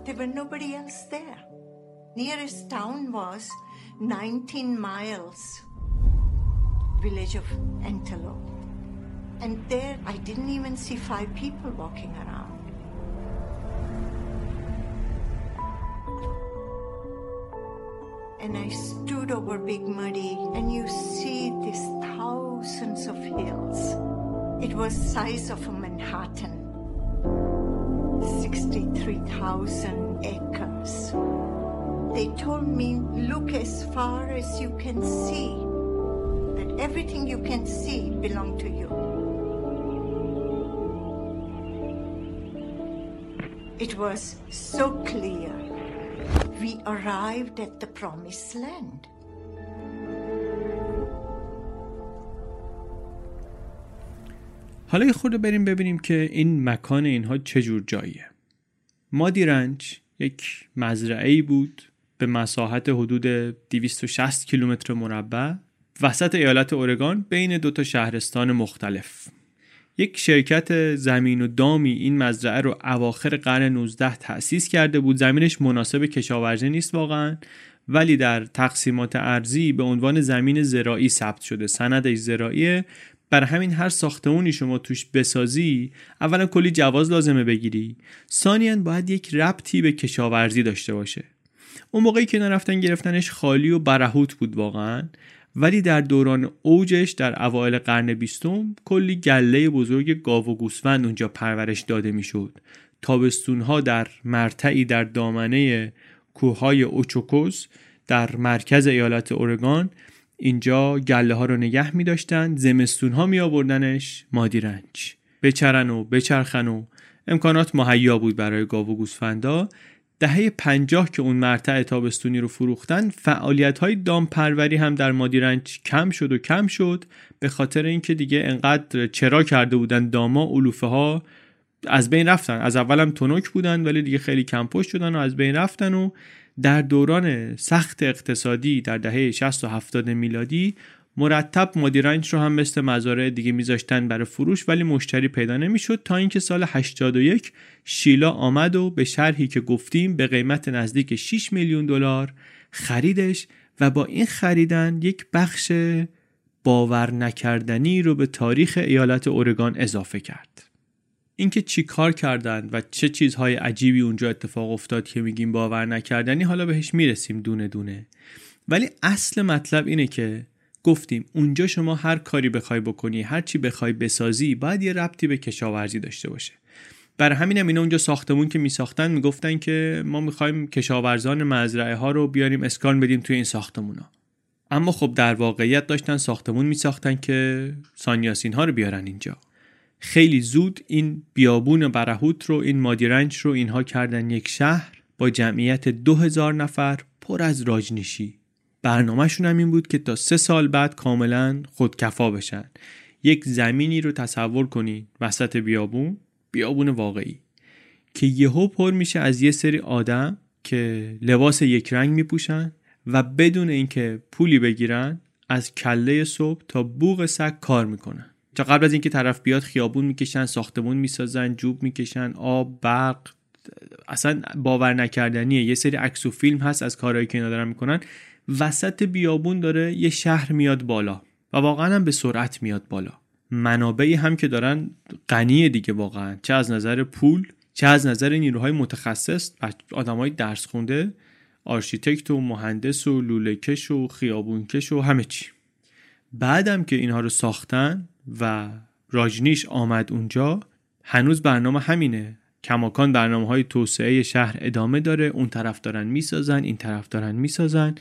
There were nobody else there. Nearest town was 19 miles, village of Antelope. And there I didn't even see five people walking around. And I stood over Big Muddy and you see these thousands of hills. It was size of a Manhattan. 63,000 acres. They told me, look as far as you can see, that everything you can see belonged to you. It was so clear we arrived at the promised land. حالا خورده بریم ببینیم که این مکان اینها چجور جاییه. مادی رنج یک مزرعه بود به مساحت حدود 260 کیلومتر مربع. وسط ایالت اورگان بین دو تا شهرستان مختلف. یک شرکت زمین و دامی این مزرعه رو اواخر قرن 19 تأسیس کرده بود. زمینش مناسب کشاورزی نیست واقعا ولی در تقسیمات ارزی به عنوان زمین زراعی ثبت شده سندش زراعیه. بر همین هر ساختمونی شما توش بسازی اولا کلی جواز لازمه بگیری. ثانیا باید یک ربطی به کشاورزی داشته باشه. اون موقعی که نرفتن گرفتنش خالی و برهوت بود واقعا. ولی در دوران اوجش در اوایل قرن بیستم کلی گله بزرگ گاو و گوسفند اونجا پرورش داده می‌شد. تابستونها در مرتعی در دامنه کوههای اوچوکوز در مرکز ایالت اورگان اینجا گله ها رو نگه می داشتن زمستون ها می آوردنش مادیرنج بچرن و بچرخن و امکانات مهیا بود برای گاو و گوسفندا. دهه پنجاه که اون مرتع تابستونی رو فروختن فعالیت های دامپروری هم در مادیرنج کم شد و کم شد. به خاطر اینکه دیگه انقدر چرا کرده بودن داما علوفه ها از بین رفتن. از اولم تنک بودن ولی دیگه خیلی کم پشت شدن و از بین رفتن و در دوران سخت اقتصادی در دهه 60 و 70 میلادی مرتب مدیرنج رو هم مثل مزارع دیگه میذاشتن برای فروش ولی مشتری پیدا نمی‌شد تا اینکه سال 81 شیلا آمد و به شرحی که گفتیم به قیمت نزدیک 6 میلیون دلار خریدش و با این خریدن یک بخش باور نکردنی رو به تاریخ ایالت اورگان اضافه کرد. اینکه چی کار کردند و چه چیزهای عجیبی اونجا اتفاق افتاد که میگیم باور نکردنی حالا بهش می‌رسیم دونه دونه ولی اصل مطلب اینه که گفتیم اونجا شما هر کاری بخوای بکنی هر چی بخوای بسازی باید یه ربطی به کشاورزی داشته باشه. برای همینم اینا اونجا ساختمون که میساختن می‌گفتن که ما می‌خوایم کشاورزان مزرعه ها رو بیاریم اسکان بدیم توی این ساختمونا. اما خب در واقعیت داشتن ساختمون میساختن که سانیاسین ها رو بیارن اینجا. خیلی زود این بیابون برهوت رو این مادیرنج رو اینها کردن یک شهر با جمعیت دو هزار نفر پر از راجنشی برنامهشون هم این بود که تا سه سال بعد کاملا خودکفا بشن. یک زمینی رو تصور کنید وسط بیابون بیابون واقعی که یهو پر میشه از یه سری آدم که لباس یک رنگ میپوشن و بدون اینکه پولی بگیرن از کله صبح تا بوغ سگ کار می‌کنن. تا قبل از اینکه طرف بیاد خیابون می‌کشن ساختمون می‌سازن جوب می‌کشن آب برق اصلا باور نکردنیه. یه سری عکس و فیلم هست از کارهایی که اینا دارن می‌کنن. وسط بیابون داره یه شهر میاد بالا و واقعا هم به سرعت میاد بالا. منابعی هم که دارن غنی دیگه واقعا چه از نظر پول چه از نظر نیروهای متخصص آدمای درس خونده آرشیتکت و مهندس و لوله‌کش و خیابون‌کش و همه چی. بعدم که اینها رو ساختن و راجنیش آمد اونجا هنوز برنامه همینه. کماکان برنامه های توسعه شهر ادامه داره اون طرف دارن می‌سازن این طرف دارن می‌سازن.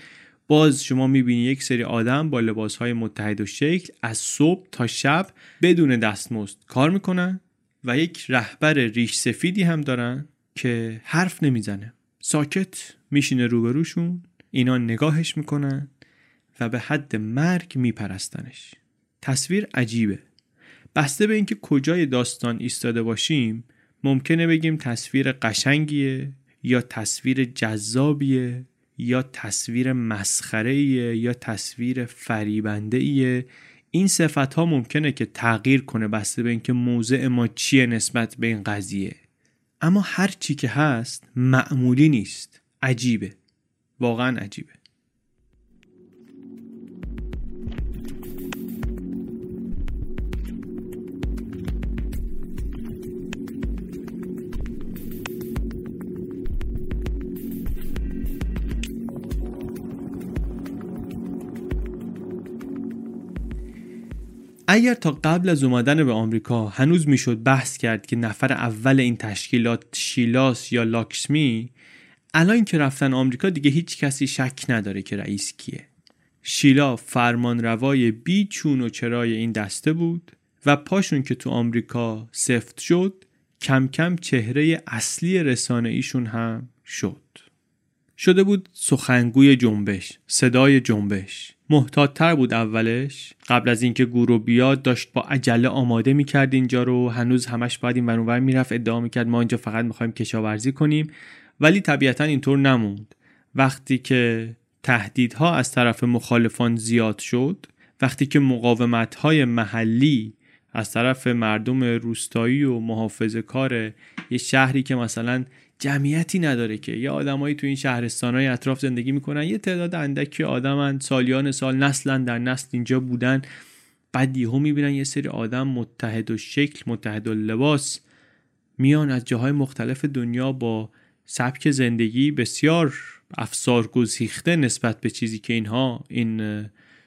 باز شما می‌بینی یک سری آدم با لباس های متحد و شکل از صبح تا شب بدون دستمزد کار می‌کنن و یک رهبر ریش سفیدی هم دارن که حرف نمی‌زنه. ساکت میشینه روبروشون اینا نگاهش می‌کنن و به حد مرگ میپرستنش. تصویر عجیبه. بسته به اینکه کجای داستان ایستاده باشیم ممکنه بگیم تصویر قشنگیه یا تصویر جذابیه. یا تصویر مسخره یا تصویر فریبنده ایه این صفت ها ممکنه که تغییر کنه بسته به اینکه موضع ما چیه نسبت به این قضیه. اما هر چی که هست معمولی نیست. عجیبه. واقعا عجیبه. اگر تا قبل از اومدن به آمریکا هنوز می‌شد بحث کرد که نفر اول این تشکیلات شیلاس یا لاکسمی الان که رفتن آمریکا دیگه هیچ کسی شک نداره که رئیس کیه. شیلا فرمان روای بی چون و چرای این دسته بود و پاشون که تو آمریکا سفت شد کم کم چهره اصلی رسانه ایشون هم شد. شده بود سخنگوی جنبش صدای جنبش. محتاطتر بود اولش. قبل از اینکه گورو بیاد داشت با عجله آماده می‌کرد اینجا رو. هنوز همش باید این ورانور می‌رفت ادعا می‌کرد ما اینجا فقط می‌خوایم کشاورزی کنیم. ولی طبیعتا اینطور نموند. وقتی که تهدیدها از طرف مخالفان زیاد شد وقتی که مقاومت های محلی از طرف مردم روستایی و محافظه کار یه شهری که مثلا جمعیتی نداره که. یه آدمایی تو این شهرستان های اطراف زندگی می‌کنن یه تعداد اندکی آدمن سالیان سال نسلا در نسل اینجا بودن. بعد یهو می‌بینن یه سری آدم متحد و شکل متحد و لباس میان از جاهای مختلف دنیا با سبک زندگی بسیار افسار گزیخته نسبت به چیزی که اینها این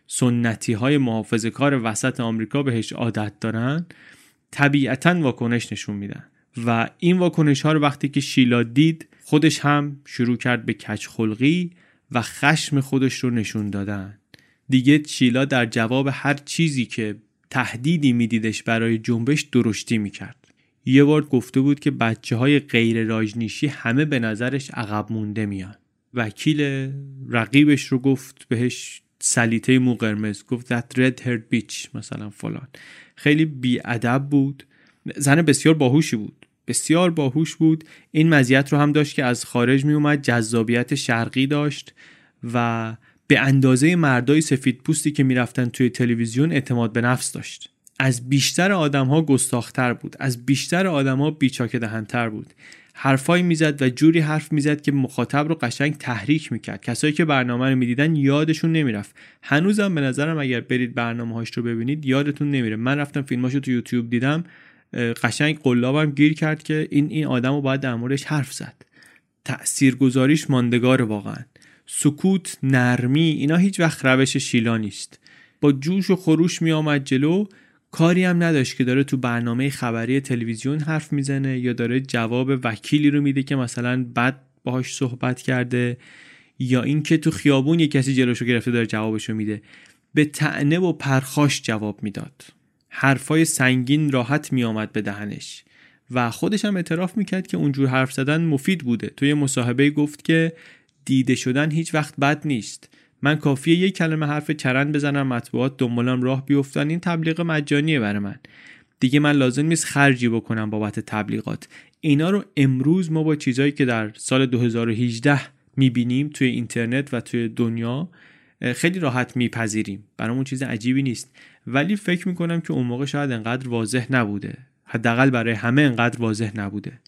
سنتی های محافظ کار وسط آمریکا بهش عادت دارن طبیعتا واکنش نشون میدن. و این واکنش ها رو وقتی که شیلا دید خودش هم شروع کرد به کچخلقی و خشم خودش رو نشون دادن. دیگه شیلا در جواب هر چیزی که تهدیدی میدیدش برای جنبش درشتی می‌کرد. یه بار گفته بود که بچه های غیر راجنیشی همه به نظرش عقب مونده میان. وکیل رقیبش رو گفت بهش سلیته مو قرمز گفت that red haired bitch مثلا فلان. خیلی بیادب بود. زن بسیار باهوشی بود. بسیار باهوش بود. این مزیت رو هم داشت که از خارج می اومد جذابیت شرقی داشت و به اندازه مردای سفید پوستی که می‌رفتن توی تلویزیون اعتماد به نفس داشت. از بیشتر آدم ها گستاختر بود. از بیشتر آدما بیچاک دهنتر بود. حرفایی می‌زد و جوری حرف می‌زد که مخاطب رو قشنگ تحریک می‌کرد. کسایی که برنامه رو می‌دیدن یادشون نمی‌رفت. هنوزم به نظرم اگر برید برنامه هاش رو ببینید یادتون نمیره. من رفتم فیلماشو تو یوتیوب دیدم. قشنگ قلابم گیر کرد که این این آدم رو باید در موردش حرف زد. تأثیر گذاریش ماندگار واقعا. سکوت نرمی اینا هیچ وقت روش شیلا نیست. با جوش و خروش می آمد جلو. کاری هم نداشت که داره تو برنامه خبری تلویزیون حرف می‌زنه یا داره جواب وکیلی رو میده که مثلا بد باهاش صحبت کرده یا اینکه تو خیابون یه کسی جلوشو گرفته داره جوابشو میده. به تعنه و پرخاش جواب می‌داد. حرفای سنگین راحت میآمد به دهنش و خودش هم اعتراف می‌کرد که اونجور حرف زدن مفید بوده. توی مصاحبه گفت که دیده شدن هیچ وقت بد نیست. من کافیه یک کلمه حرف چرند بزنم مطبوعات دنبالم راه بیفتن. این تبلیغ مجانیه برای من. دیگه من لازم نیست خرجی بکنم بابت تبلیغات. اینا رو امروز ما با چیزهایی که در سال 2018 می‌بینیم توی اینترنت و توی دنیا خیلی راحت میپذیریم. برامون چیز عجیبی نیست. ولی فکر می‌کنم که اون موقع شاید انقدر واضح نبوده. حداقل برای همه انقدر واضح نبوده.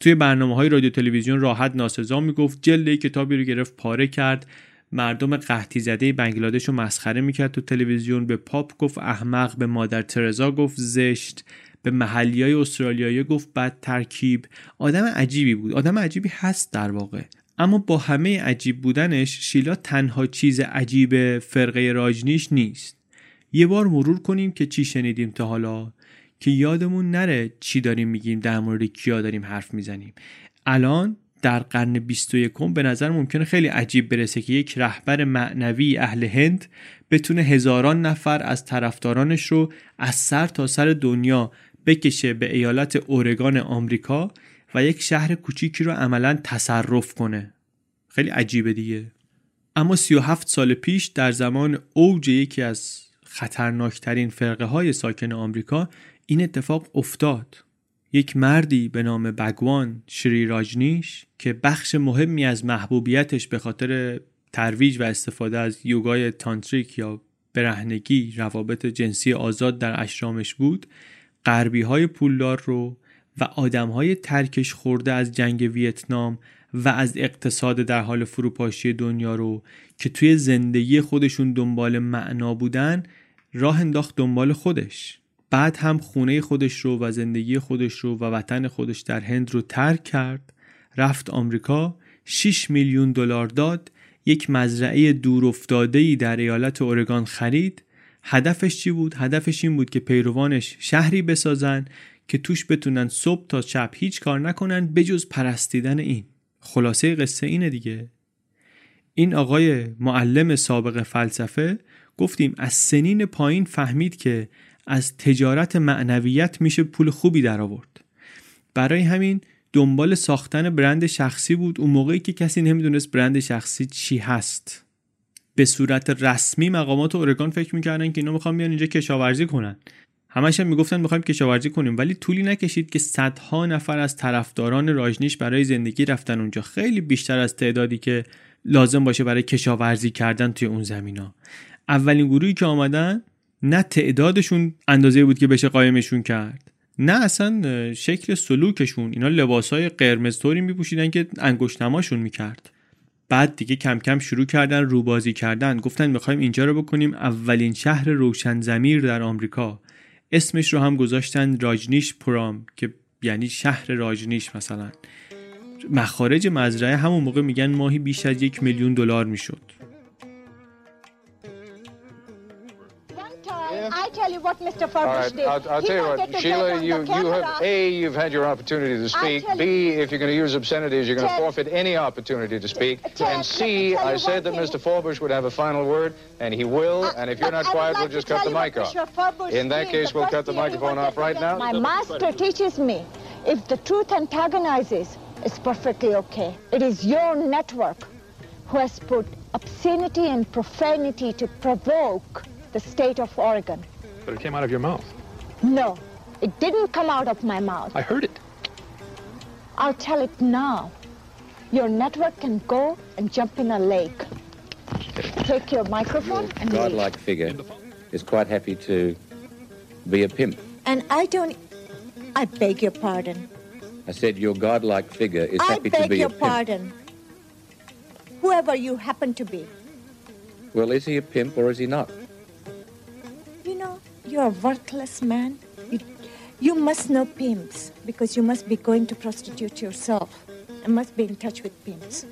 توی برنامه های رادیو تلویزیون راحت ناسزا می‌گفت جلد کتابی رو گرفت پاره کرد. مردم قحطی زده بنگلادش رو مسخره می‌کرد تو تلویزیون. به پاپ گفت احمق. به مادر ترزا گفت زشت. به محلی های استرالیایی گفت بد ترکیب. آدم عجیبی بود. آدم عجیبی هست در واقع. اما با همه عجیب بودنش شیلا تنها چیز عجیب فرقه راجنیش نیست. یه بار مرور کنیم که چی شنیدیم تا حالا؟ که یادمون نره چی داریم میگیم در مورد کیا داریم حرف می‌زنیم. الان در قرن 21 به نظر ممکنه خیلی عجیب برسه که یک رهبر معنوی اهل هند بتونه هزاران نفر از طرفدارانش رو از سر تا سر دنیا بکشه به ایالت اورگان آمریکا و یک شهر کوچیکی رو عملا تصرف کنه. خیلی عجیبه دیگه. اما 37 سال پیش در زمان اوج یکی از خطرناکترین فرقه های ساکن آمریکا این اتفاق افتاد. یک مردی به نام بگوان شری راجنیش که بخش مهمی از محبوبیتش به خاطر ترویج و استفاده از یوگای تانتریک یا برهنگی روابط جنسی آزاد در اشرامش بود غربی های پولدار رو و آدم های ترکش خورده از جنگ ویتنام و از اقتصاد در حال فروپاشی دنیا رو که توی زندگی خودشون دنبال معنا بودن راه انداخت دنبال خودش. بعد هم خونه خودش رو و زندگی خودش رو و وطن خودش در هند رو ترک کرد رفت آمریکا 6 میلیون دلار داد یک مزرعه دور افتاده در ایالت اورگان خرید. هدفش چی بود؟ هدفش این بود که پیروانش شهری بسازن که توش بتونن صبح تا شب هیچ کار نکنن بجز پرستیدن این. خلاصه قصه اینه دیگه. این آقای معلم سابق فلسفه گفتیم از سنین پایین فهمید که از تجارت معنویت میشه پول خوبی در آورد برای همین دنبال ساختن برند شخصی بود. اون موقعی که کسی نمی‌دونست برند شخصی چی هست. به صورت رسمی مقامات اورگان فکر می‌کردن که اینا می‌خوان بیان اینجا کشاورزی کنن. همش هم می‌گفتن می‌خوایم کشاورزی کنیم. ولی طولی نکشید که صدها نفر از طرفداران راجنیش برای زندگی رفتن اونجا. خیلی بیشتر از تعدادی که لازم باشه برای کشاورزی کردن توی اون زمینا. اولین گروهی که آمدن نه تعدادشون اندازه بود که بشه قایمشون کرد. نه اصلا شکل سلوکشون. اینا لباسای قرمز طوری میپوشیدن که انگشت نماشون می‌کرد. بعد دیگه کم کم شروع کردن روبازی کردن. گفتن می‌خوایم اینجا رو بکنیم اولین شهر روشن زمیر در آمریکا. اسمش رو هم گذاشتن راجنیش پرام که یعنی شهر راجنیش مثلا. مخارج مزرعه همون موقع میگن ماهی بیش از یک میلیون دلار می‌شد. What Mr. All Furbish right, did. I'll, I'll tell you what, Sheila, you, you have. A, you've had your opportunity to speak. B, if you're going to use obscenities, you're going to forfeit any opportunity to speak. Ted, And let C, me tell I you said that thing. Mr. Forbush would have a final word, and he will, uh, and if you're not quiet, like we'll just cut the mic off. In that case, we'll cut the microphone off right now. My master teaches me, if the truth antagonizes, it's perfectly okay. It is your network who has put obscenity and profanity to provoke the state of Oregon. But it came out of your mouth. No, it didn't come out of my mouth. I heard it. I'll tell it now. Your network can go and jump in a lake. Take your microphone and leave. godlike figure is quite happy to be a pimp. And I don't. I beg your pardon. I said your godlike figure is I happy to be your a pimp. pardon. Whoever you happen to be. Well, is he a pimp or is he not? You're a worthless man. You, you must know pimps because you must be going to prostitute yourself and must be in touch with pimps.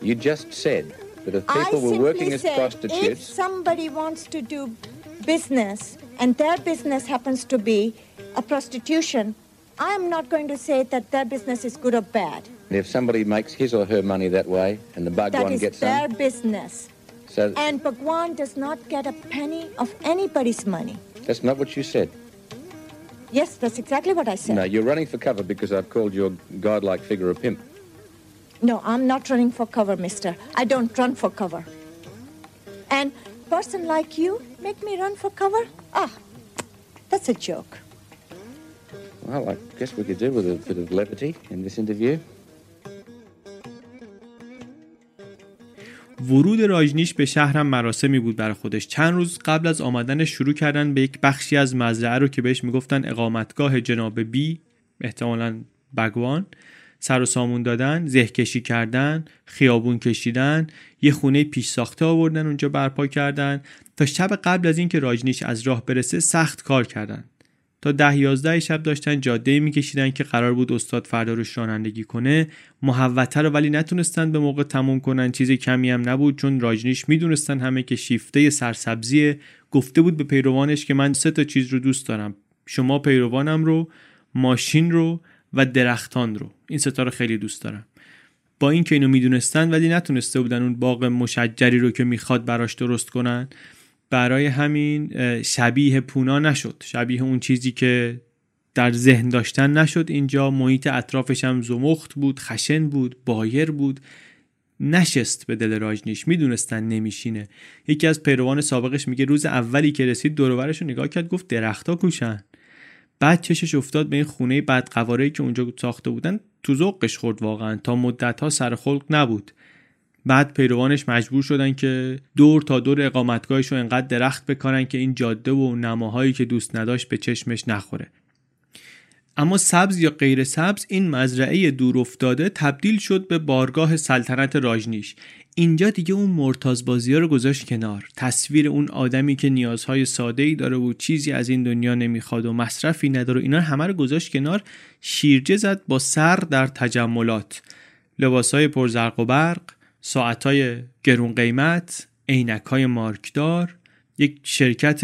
You just said that if I people were simply working as said, if prostitutes, somebody wants to do business and their business happens to be a prostitution, I'm not going to say that their business is good or bad. and if somebody makes his or her money that way and the That Bhagwan is gets their business. So And Bhagwan does not get a penny of anybody's money. that's not what you said. Yes, that's exactly what I said. No, you're running for cover because I've called your godlike figure a pimp. No, I'm not running for cover, mister. I don't run for cover. And person like you make me run for cover? Ah, that's a joke. Well, I guess we could do with a bit of levity in this interview. ورود راجنیش به شهرم مراسمی بود برای خودش. چند روز قبل از آمدن شروع کردن به یک بخشی از مزرعه رو که بهش می‌گفتن اقامتگاه جناب بی احتمالا بگوان سر و سامون دادن زه کشی کردن خیابون کشیدن یه خونه پیش ساخته آوردن اونجا برپا کردن. تا شب قبل از اینکه راجنیش از راه برسه سخت کار کردن. تا ده یازده شب داشتن جاده میکشیدن که قرار بود استاد فردا روش رانندگی کنه. محوته رو ولی نتونستن به موقع تموم کنن. چیز کمی هم نبود چون راجنیش می‌دونستن همه که شیفته سرسبزیه گفته بود به پیروانش که من سه تا چیز رو دوست دارم. شما پیروانم رو ماشین رو و درختان رو. این ستا رو خیلی دوست دارم. با اینکه اینو می‌دونستن ولی نتونسته بودن اون باغ مشجری رو که می‌خواد براش درست کنن. برای همین شبیه پونا نشد. شبیه اون چیزی که در ذهن داشتن نشد. اینجا محیط اطرافش هم زمخت بود خشن بود بایر بود. نشست به دل راجنیش. می‌دونستن نمیشینه. یکی از پیروان سابقش میگه روز اولی که رسید دورورش رو نگاه کرد گفت درختا کوشن. بعد چشش افتاد به این خونه بدقواره که اونجا ساخته بودن تو ذوقش خورد واقعا. تا مدت ها سر خلق نبود. بعد پیروانش مجبور شدن که دور تا دور اقامتگاهش رو انقدر درخت بکارن که این جاده و نماهایی که دوست نداشت به چشمش نخوره. اما سبز یا غیر سبز این مزرعه دور افتاده تبدیل شد به بارگاه سلطنت راجنیش. اینجا دیگه اون مرتاز بازی ها رو گذاشت کنار. تصویر اون آدمی که نیازهای ساده ای داره و چیزی از این دنیا نمی‌خواد و مصرفی نداره اینا همه رو گذاشت کنار شیرجه زد با سر در تجملات. لباسهای پرزرق و برق ساعتهای گرون قیمت عینکهای مارکدار یک شرکت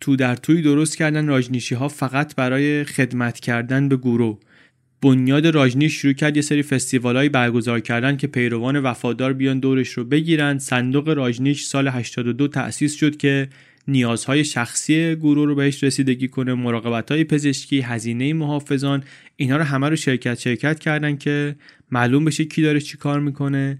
تو در توی درست کردن راجنیشی ها فقط برای خدمت کردن به گروه. بنیاد راجنیش شروع کرد یه سری فستیوالایی برگزار کردن که پیروان وفادار بیان دورش رو بگیرن. صندوق راجنیش سال 82 تأسیس شد که نیازهای شخصی گروه رو بهش رسیدگی کنه مراقبت های پزشکی هزینه محافظان اینا رو همه رو شرکت شرکت کردن که معلوم بشه کی داره چی کار می‌کنه.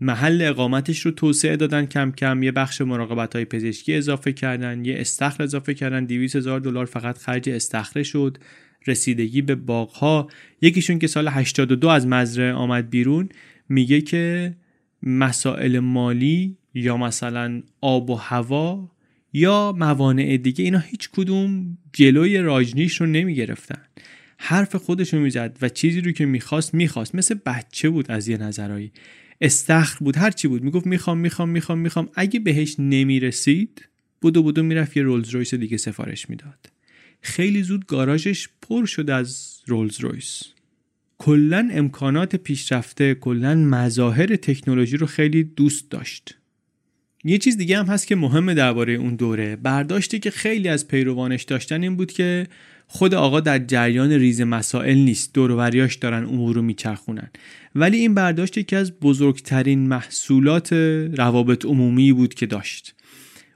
محل اقامتش رو توسعه دادن کم کم. یه بخش مراقبت های پزشکی اضافه کردن یه استخر اضافه کردن. 200 هزار دلار فقط خرج استخره شد. رسیدگی به باغها. یکیشون که سال 82 از مزرعه آمد بیرون میگه که مسائل مالی یا مثلا آب و هوا یا موانع دیگه اینا هیچ کدوم جلوی راجنیش رو نمی گرفتن حرف خودش رو می‌زد و چیزی رو که می‌خواست می‌خواست. مثل بچه بود از یه نظرهایی استخر بود هر چی بود. می‌گفت می‌خوام می‌خوام می‌خوام می‌خوام. اگه بهش نمی‌رسید بودو بودو می‌رفت یه رولز رویس دیگه سفارش می‌داد. خیلی زود گاراژش پر شد از رولز رویس. کلا امکانات پیشرفته کلا مظاهر تکنولوژی رو خیلی دوست داشت. یه چیز دیگه هم هست که مهمه درباره اون دوره. برداشتی که خیلی از پیروانش داشتن این بود که خود آقا در جریان ریز مسائل نیست دوروریاش دارن امور رو میچرخونن. ولی این برداشت یکی از بزرگترین محصولات روابط عمومی بود که داشت.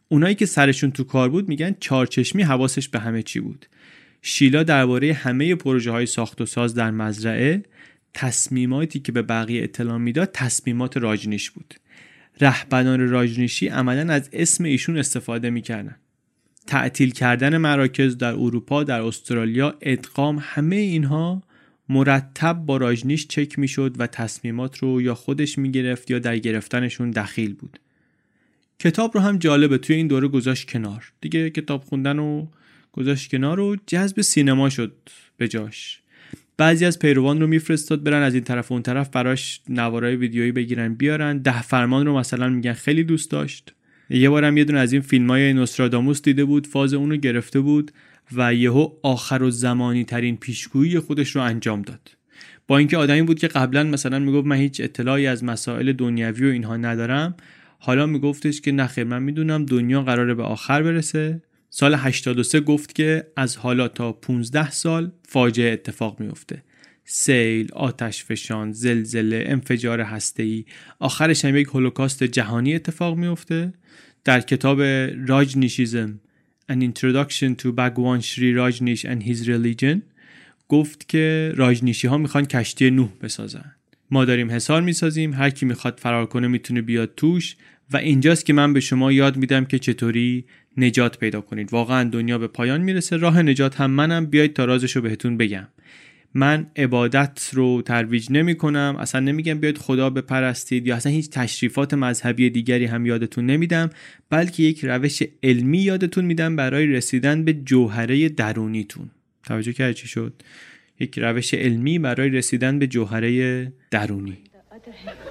اونایی که سرشون تو کار بود میگن چارچشمی حواسش به همه چی بود. شیلا درباره همه پروژه های ساخت و ساز در مزرعه تصمیماتی که به بقیه اطلاع می‌داد تصمیمات راجنیش بود. رهبران راجنیشی عملا از اسم ایشون استفاده می‌کردن. تعطیل کردن مراکز در اروپا در استرالیا ادغام همه اینها مرتب با راجنیش چک می‌شد و تصمیمات رو یا خودش می‌گرفت یا در گرفتنشون دخیل بود. کتاب رو هم جالبه توی این دوره گذاشت کنار. دیگه کتاب خوندن و گذاشت کنار و جذب سینما شد به جاش. بعضی از پیروان رو میفرستاد برن از این طرف و اون طرف براش نوارای ویدیویی بگیرن بیارن. ده فرمان رو مثلا میگن خیلی دوست داشت. یه بارم یه دونه از این فیلم های نوستراداموس دیده بود فاز اونو گرفته بود و یهو آخر و زمانی ترین پیشگویی خودش رو انجام داد. با اینکه آدمی بود که قبلا مثلا می‌گفت من هیچ اطلاعی از مسائل دنیوی و اینها ندارم حالا میگفتش که نخیر من می‌دونم دنیا قراره به آخر برسه. سال 83 گفت که از حالا تا 15 سال فاجعه اتفاق میفته سیل، آتش فشان، زلزله، انفجار هسته‌ای. آخرش هم یک هولوکاست جهانی اتفاق میفته در کتاب راج نیشیزم An Introduction to Bhagwan Sri Rajneesh and His Religion گفت که راجنیشی ها می‌خوان کشتی نوح بسازن. ما داریم حسار می‌سازیم هر کی می‌خواد فرار کنه می‌تونه بیاد توش و اینجاست که من به شما یاد میدم که چطوری نجات پیدا کنید. واقعا دنیا به پایان می‌رسه. راه نجات هم منم. بیاید تا رازش رو بهتون بگم. من عبادت رو ترویج نمی کنم اصلا نمیگم بیاید خدا بپرستید یا اصلا هیچ تشریفات مذهبی دیگری هم یادتون نمیدم بلکه یک روش علمی یادتون میدم برای رسیدن به جوهره درونیتون. توجه کرد چی شد؟ یک روش علمی برای رسیدن به جوهره درونی.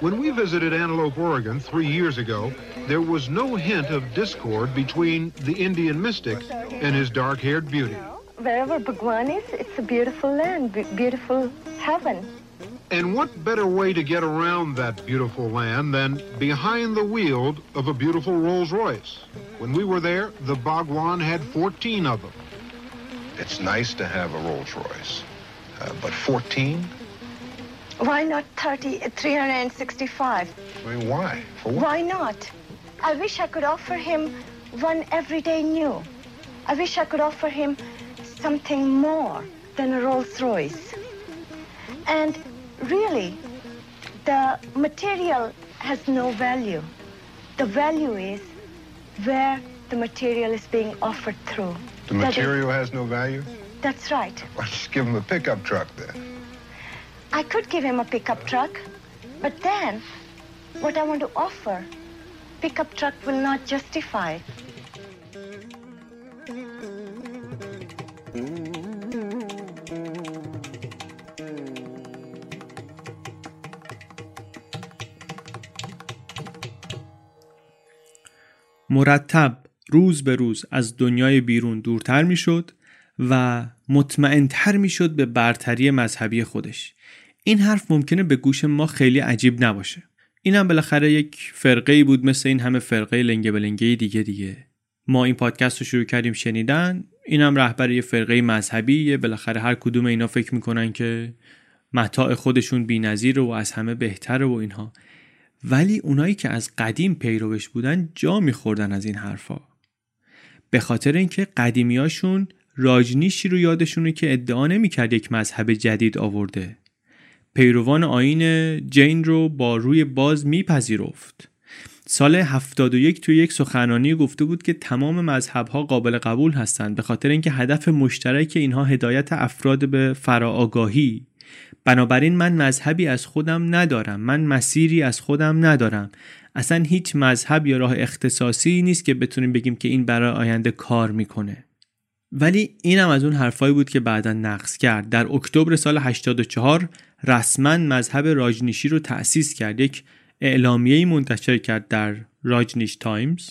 When we visited Antelope, Oregon three years ago, there was no hint of discord between the Indian mystic and his dark haired beauty. Wherever Bhagwan is, it's a beautiful land, beautiful heaven. And what better way to get around that beautiful land than behind the wheel of a beautiful Rolls Royce? When we were there, the Bhagwan had 14 of them. It's nice to have a Rolls Royce, uh, but 14? Why not 30, 365? I mean, why? For what? Why not? I wish I could offer him one everyday new. I wish I could offer him something more than a Rolls Royce. And really, the material has no value. The value is where the material is being offered through. The That is- material has no value? that's right. Why don't you give him a pickup truck then? I could give him a pickup truck, but then what I want to offer, pickup truck will not justify. مرتب روز به روز از دنیای بیرون دورتر می‌شد و مطمئنتر می‌شد به برتری مذهبی خودش. این حرف ممکنه به گوش ما خیلی عجیب نباشه. این هم بالاخره یک فرقه بود مثل این همه فرقه لنگه بلنگه دیگه دیگه. ما این پادکست رو شروع کردیم شنیدن. اینم رهبر یه فرقه مذهبی بالاخره هر کدوم اینا فکر می‌کنن که متاع خودشون بی‌نظیر و از همه بهتره و اینها. ولی اونایی که از قدیم پیروش بودن جا میخوردن از این حرفا. به خاطر اینکه قدیمیاشون راجنیشی رو یادشونه که ادعا نمی‌کرد یک مذهب جدید آورده. پیروان آین جین رو با روی باز میپذیرفت. سال 71 توی یک سخنرانی گفته بود که تمام مذهبها قابل قبول هستند به خاطر اینکه هدف مشترک اینها هدایت افراد به فراآگاهی بنابراین من مذهبی از خودم ندارم. من مسیری از خودم ندارم. اصلا هیچ مذهب یا راه اختصاصی نیست که بتونیم بگیم که این برای آینده کار می‌کنه. ولی اینم از اون حرفایی بود که بعدا نقص کرد. در اکتبر سال 84 رسما مذهب راجنیشی رو تأسیس کرد. یک اعلامیه‌ای منتشر کرد در راجنیش تایمز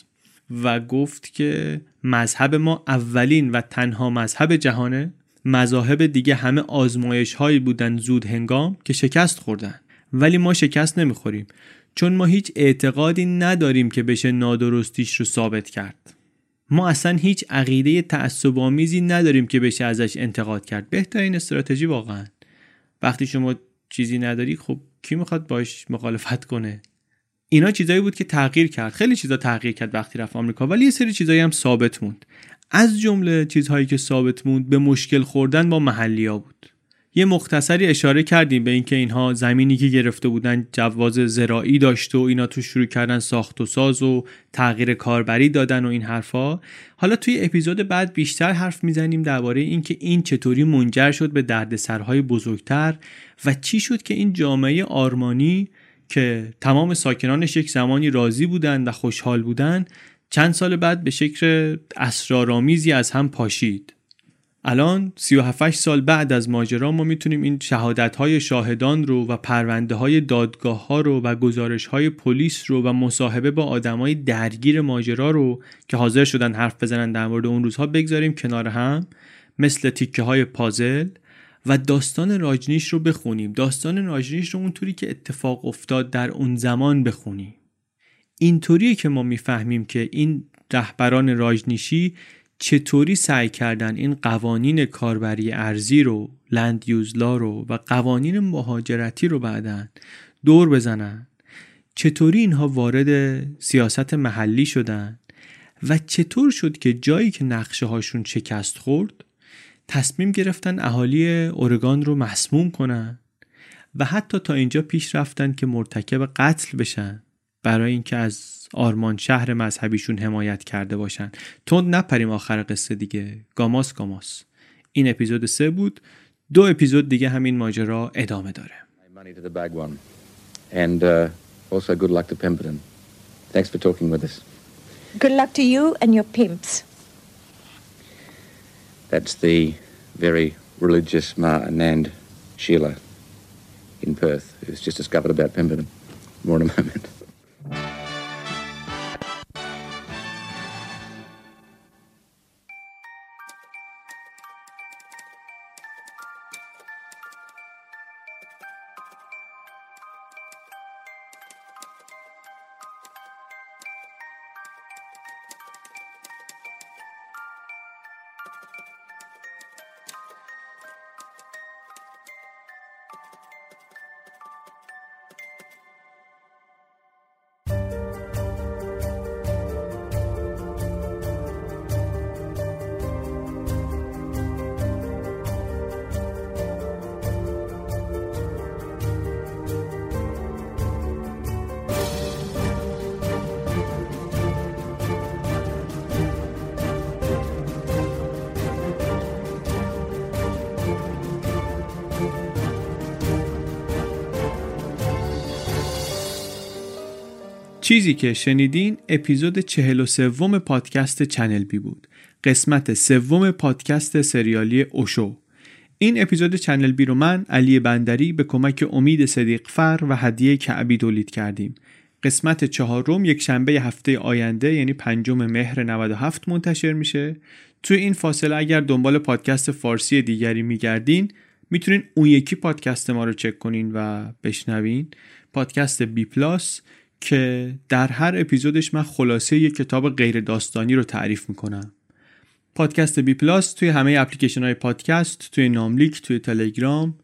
و گفت که مذهب ما اولین و تنها مذهب جهانه. مذاهب دیگه همه آزمایش هایی بودن زود هنگام که شکست خوردن. ولی ما شکست نمی‌خوریم چون ما هیچ اعتقادی نداریم که بشه نادرستیش رو ثابت کرد. ما اصلا هیچ عقیده تعصب آمیزی نداریم که بشه ازش انتقاد کرد. بهترین استراتژی واقعا. وقتی شما چیزی نداری خب کی می‌خواد باش مخالفت کنه؟ اینا چیزایی بود که تغییر کرد. خیلی چیزا تغییر کرد وقتی رفت آمریکا ولی یه سری چیزایی هم ثابت موند. از جمله چیزهایی که ثابت موند به مشکل خوردن با محلیا بود. یه مختصری اشاره کردیم به اینکه اینها زمینی که گرفته بودن جواز زراعی داشته و اینا تو شروع کردن ساخت و ساز و تغییر کاربری دادن و این حرفا. حالا توی اپیزود بعد بیشتر حرف می‌زنیم درباره اینکه این چطوری منجر شد به دردسرهای بزرگتر و چی شد که این جامعه آرمانی که تمام ساکنانش یک زمانی راضی بودن و خوشحال بودن چند سال بعد به شکل اسرارآمیزی از هم پاشید. الان 37 سال بعد از ماجرا ما می‌تونیم این شهادت های شاهدان رو و پرونده های دادگاه ها رو و گزارش های پلیس رو و مصاحبه با آدمای درگیر ماجرا رو که حاضر شدن حرف بزنن در مورد اون روزها بگذاریم کنار هم مثل تیکه های پازل و داستان راجنیش رو بخونیم. داستان راجنیش رو اونطوری که اتفاق افتاد در اون زمان بخونیم. اینطوریه که ما می‌فهمیم که این رهبران راجنیشی چطوری سعی کردن این قوانین کاربری ارزی رو لند یوزلا رو و قوانین مهاجرتی رو بعدن دور بزنن. چطوری اینها وارد سیاست محلی شدن و چطور شد که جایی که نقشه هاشون شکست خورد تصمیم گرفتن اهالی اورگان رو مسموم کنن و حتی تا اینجا پیش رفتن که مرتکب قتل بشن. برای اینکه از آرمان شهر مذهبیشون حمایت کرده باشن تند نپریم آخر قصه دیگه گاماس گاماس این اپیزود سه بود دو اپیزود دیگه همین ماجرا ادامه داره Money to the bag one. And uh, also good luck to Pemberton. Thanks for talking with us. Good luck to you and your pimps. That's the very religious Ma Anand Sheila in Perth, who's just discovered about Pemberton. More in a moment. چیزی که شنیدین اپیزود 43 پادکست چنل بی بود. قسمت سوم پادکست سریالی اوشو. این اپیزود چنل بی رو من علی بندری به کمک امید صدیقفر و هدیه کعبی تولید کردیم. قسمت چهارم یک شنبه هفته آینده یعنی پنجم مهر 97 منتشر میشه. توی این فاصله اگر دنبال پادکست فارسی دیگری میگردین می‌تونین اون یکی پادکست ما رو چک کنین و بشنوین. پادکست بی پلاس که در هر اپیزودش من خلاصه یک کتاب غیر داستانی رو تعریف می‌کنم. پادکست بی پلاس توی همه اپلیکیشن های پادکست توی ناملیک توی تلگرام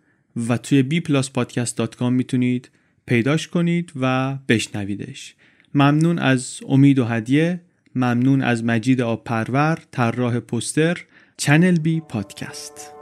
و توی بی پلاس پادکست دات کام می‌تونید پیداش کنید و بشنویدش. ممنون از امید و هدیه. ممنون از مجید آب پرور طراح پوستر چنل بی پادکست.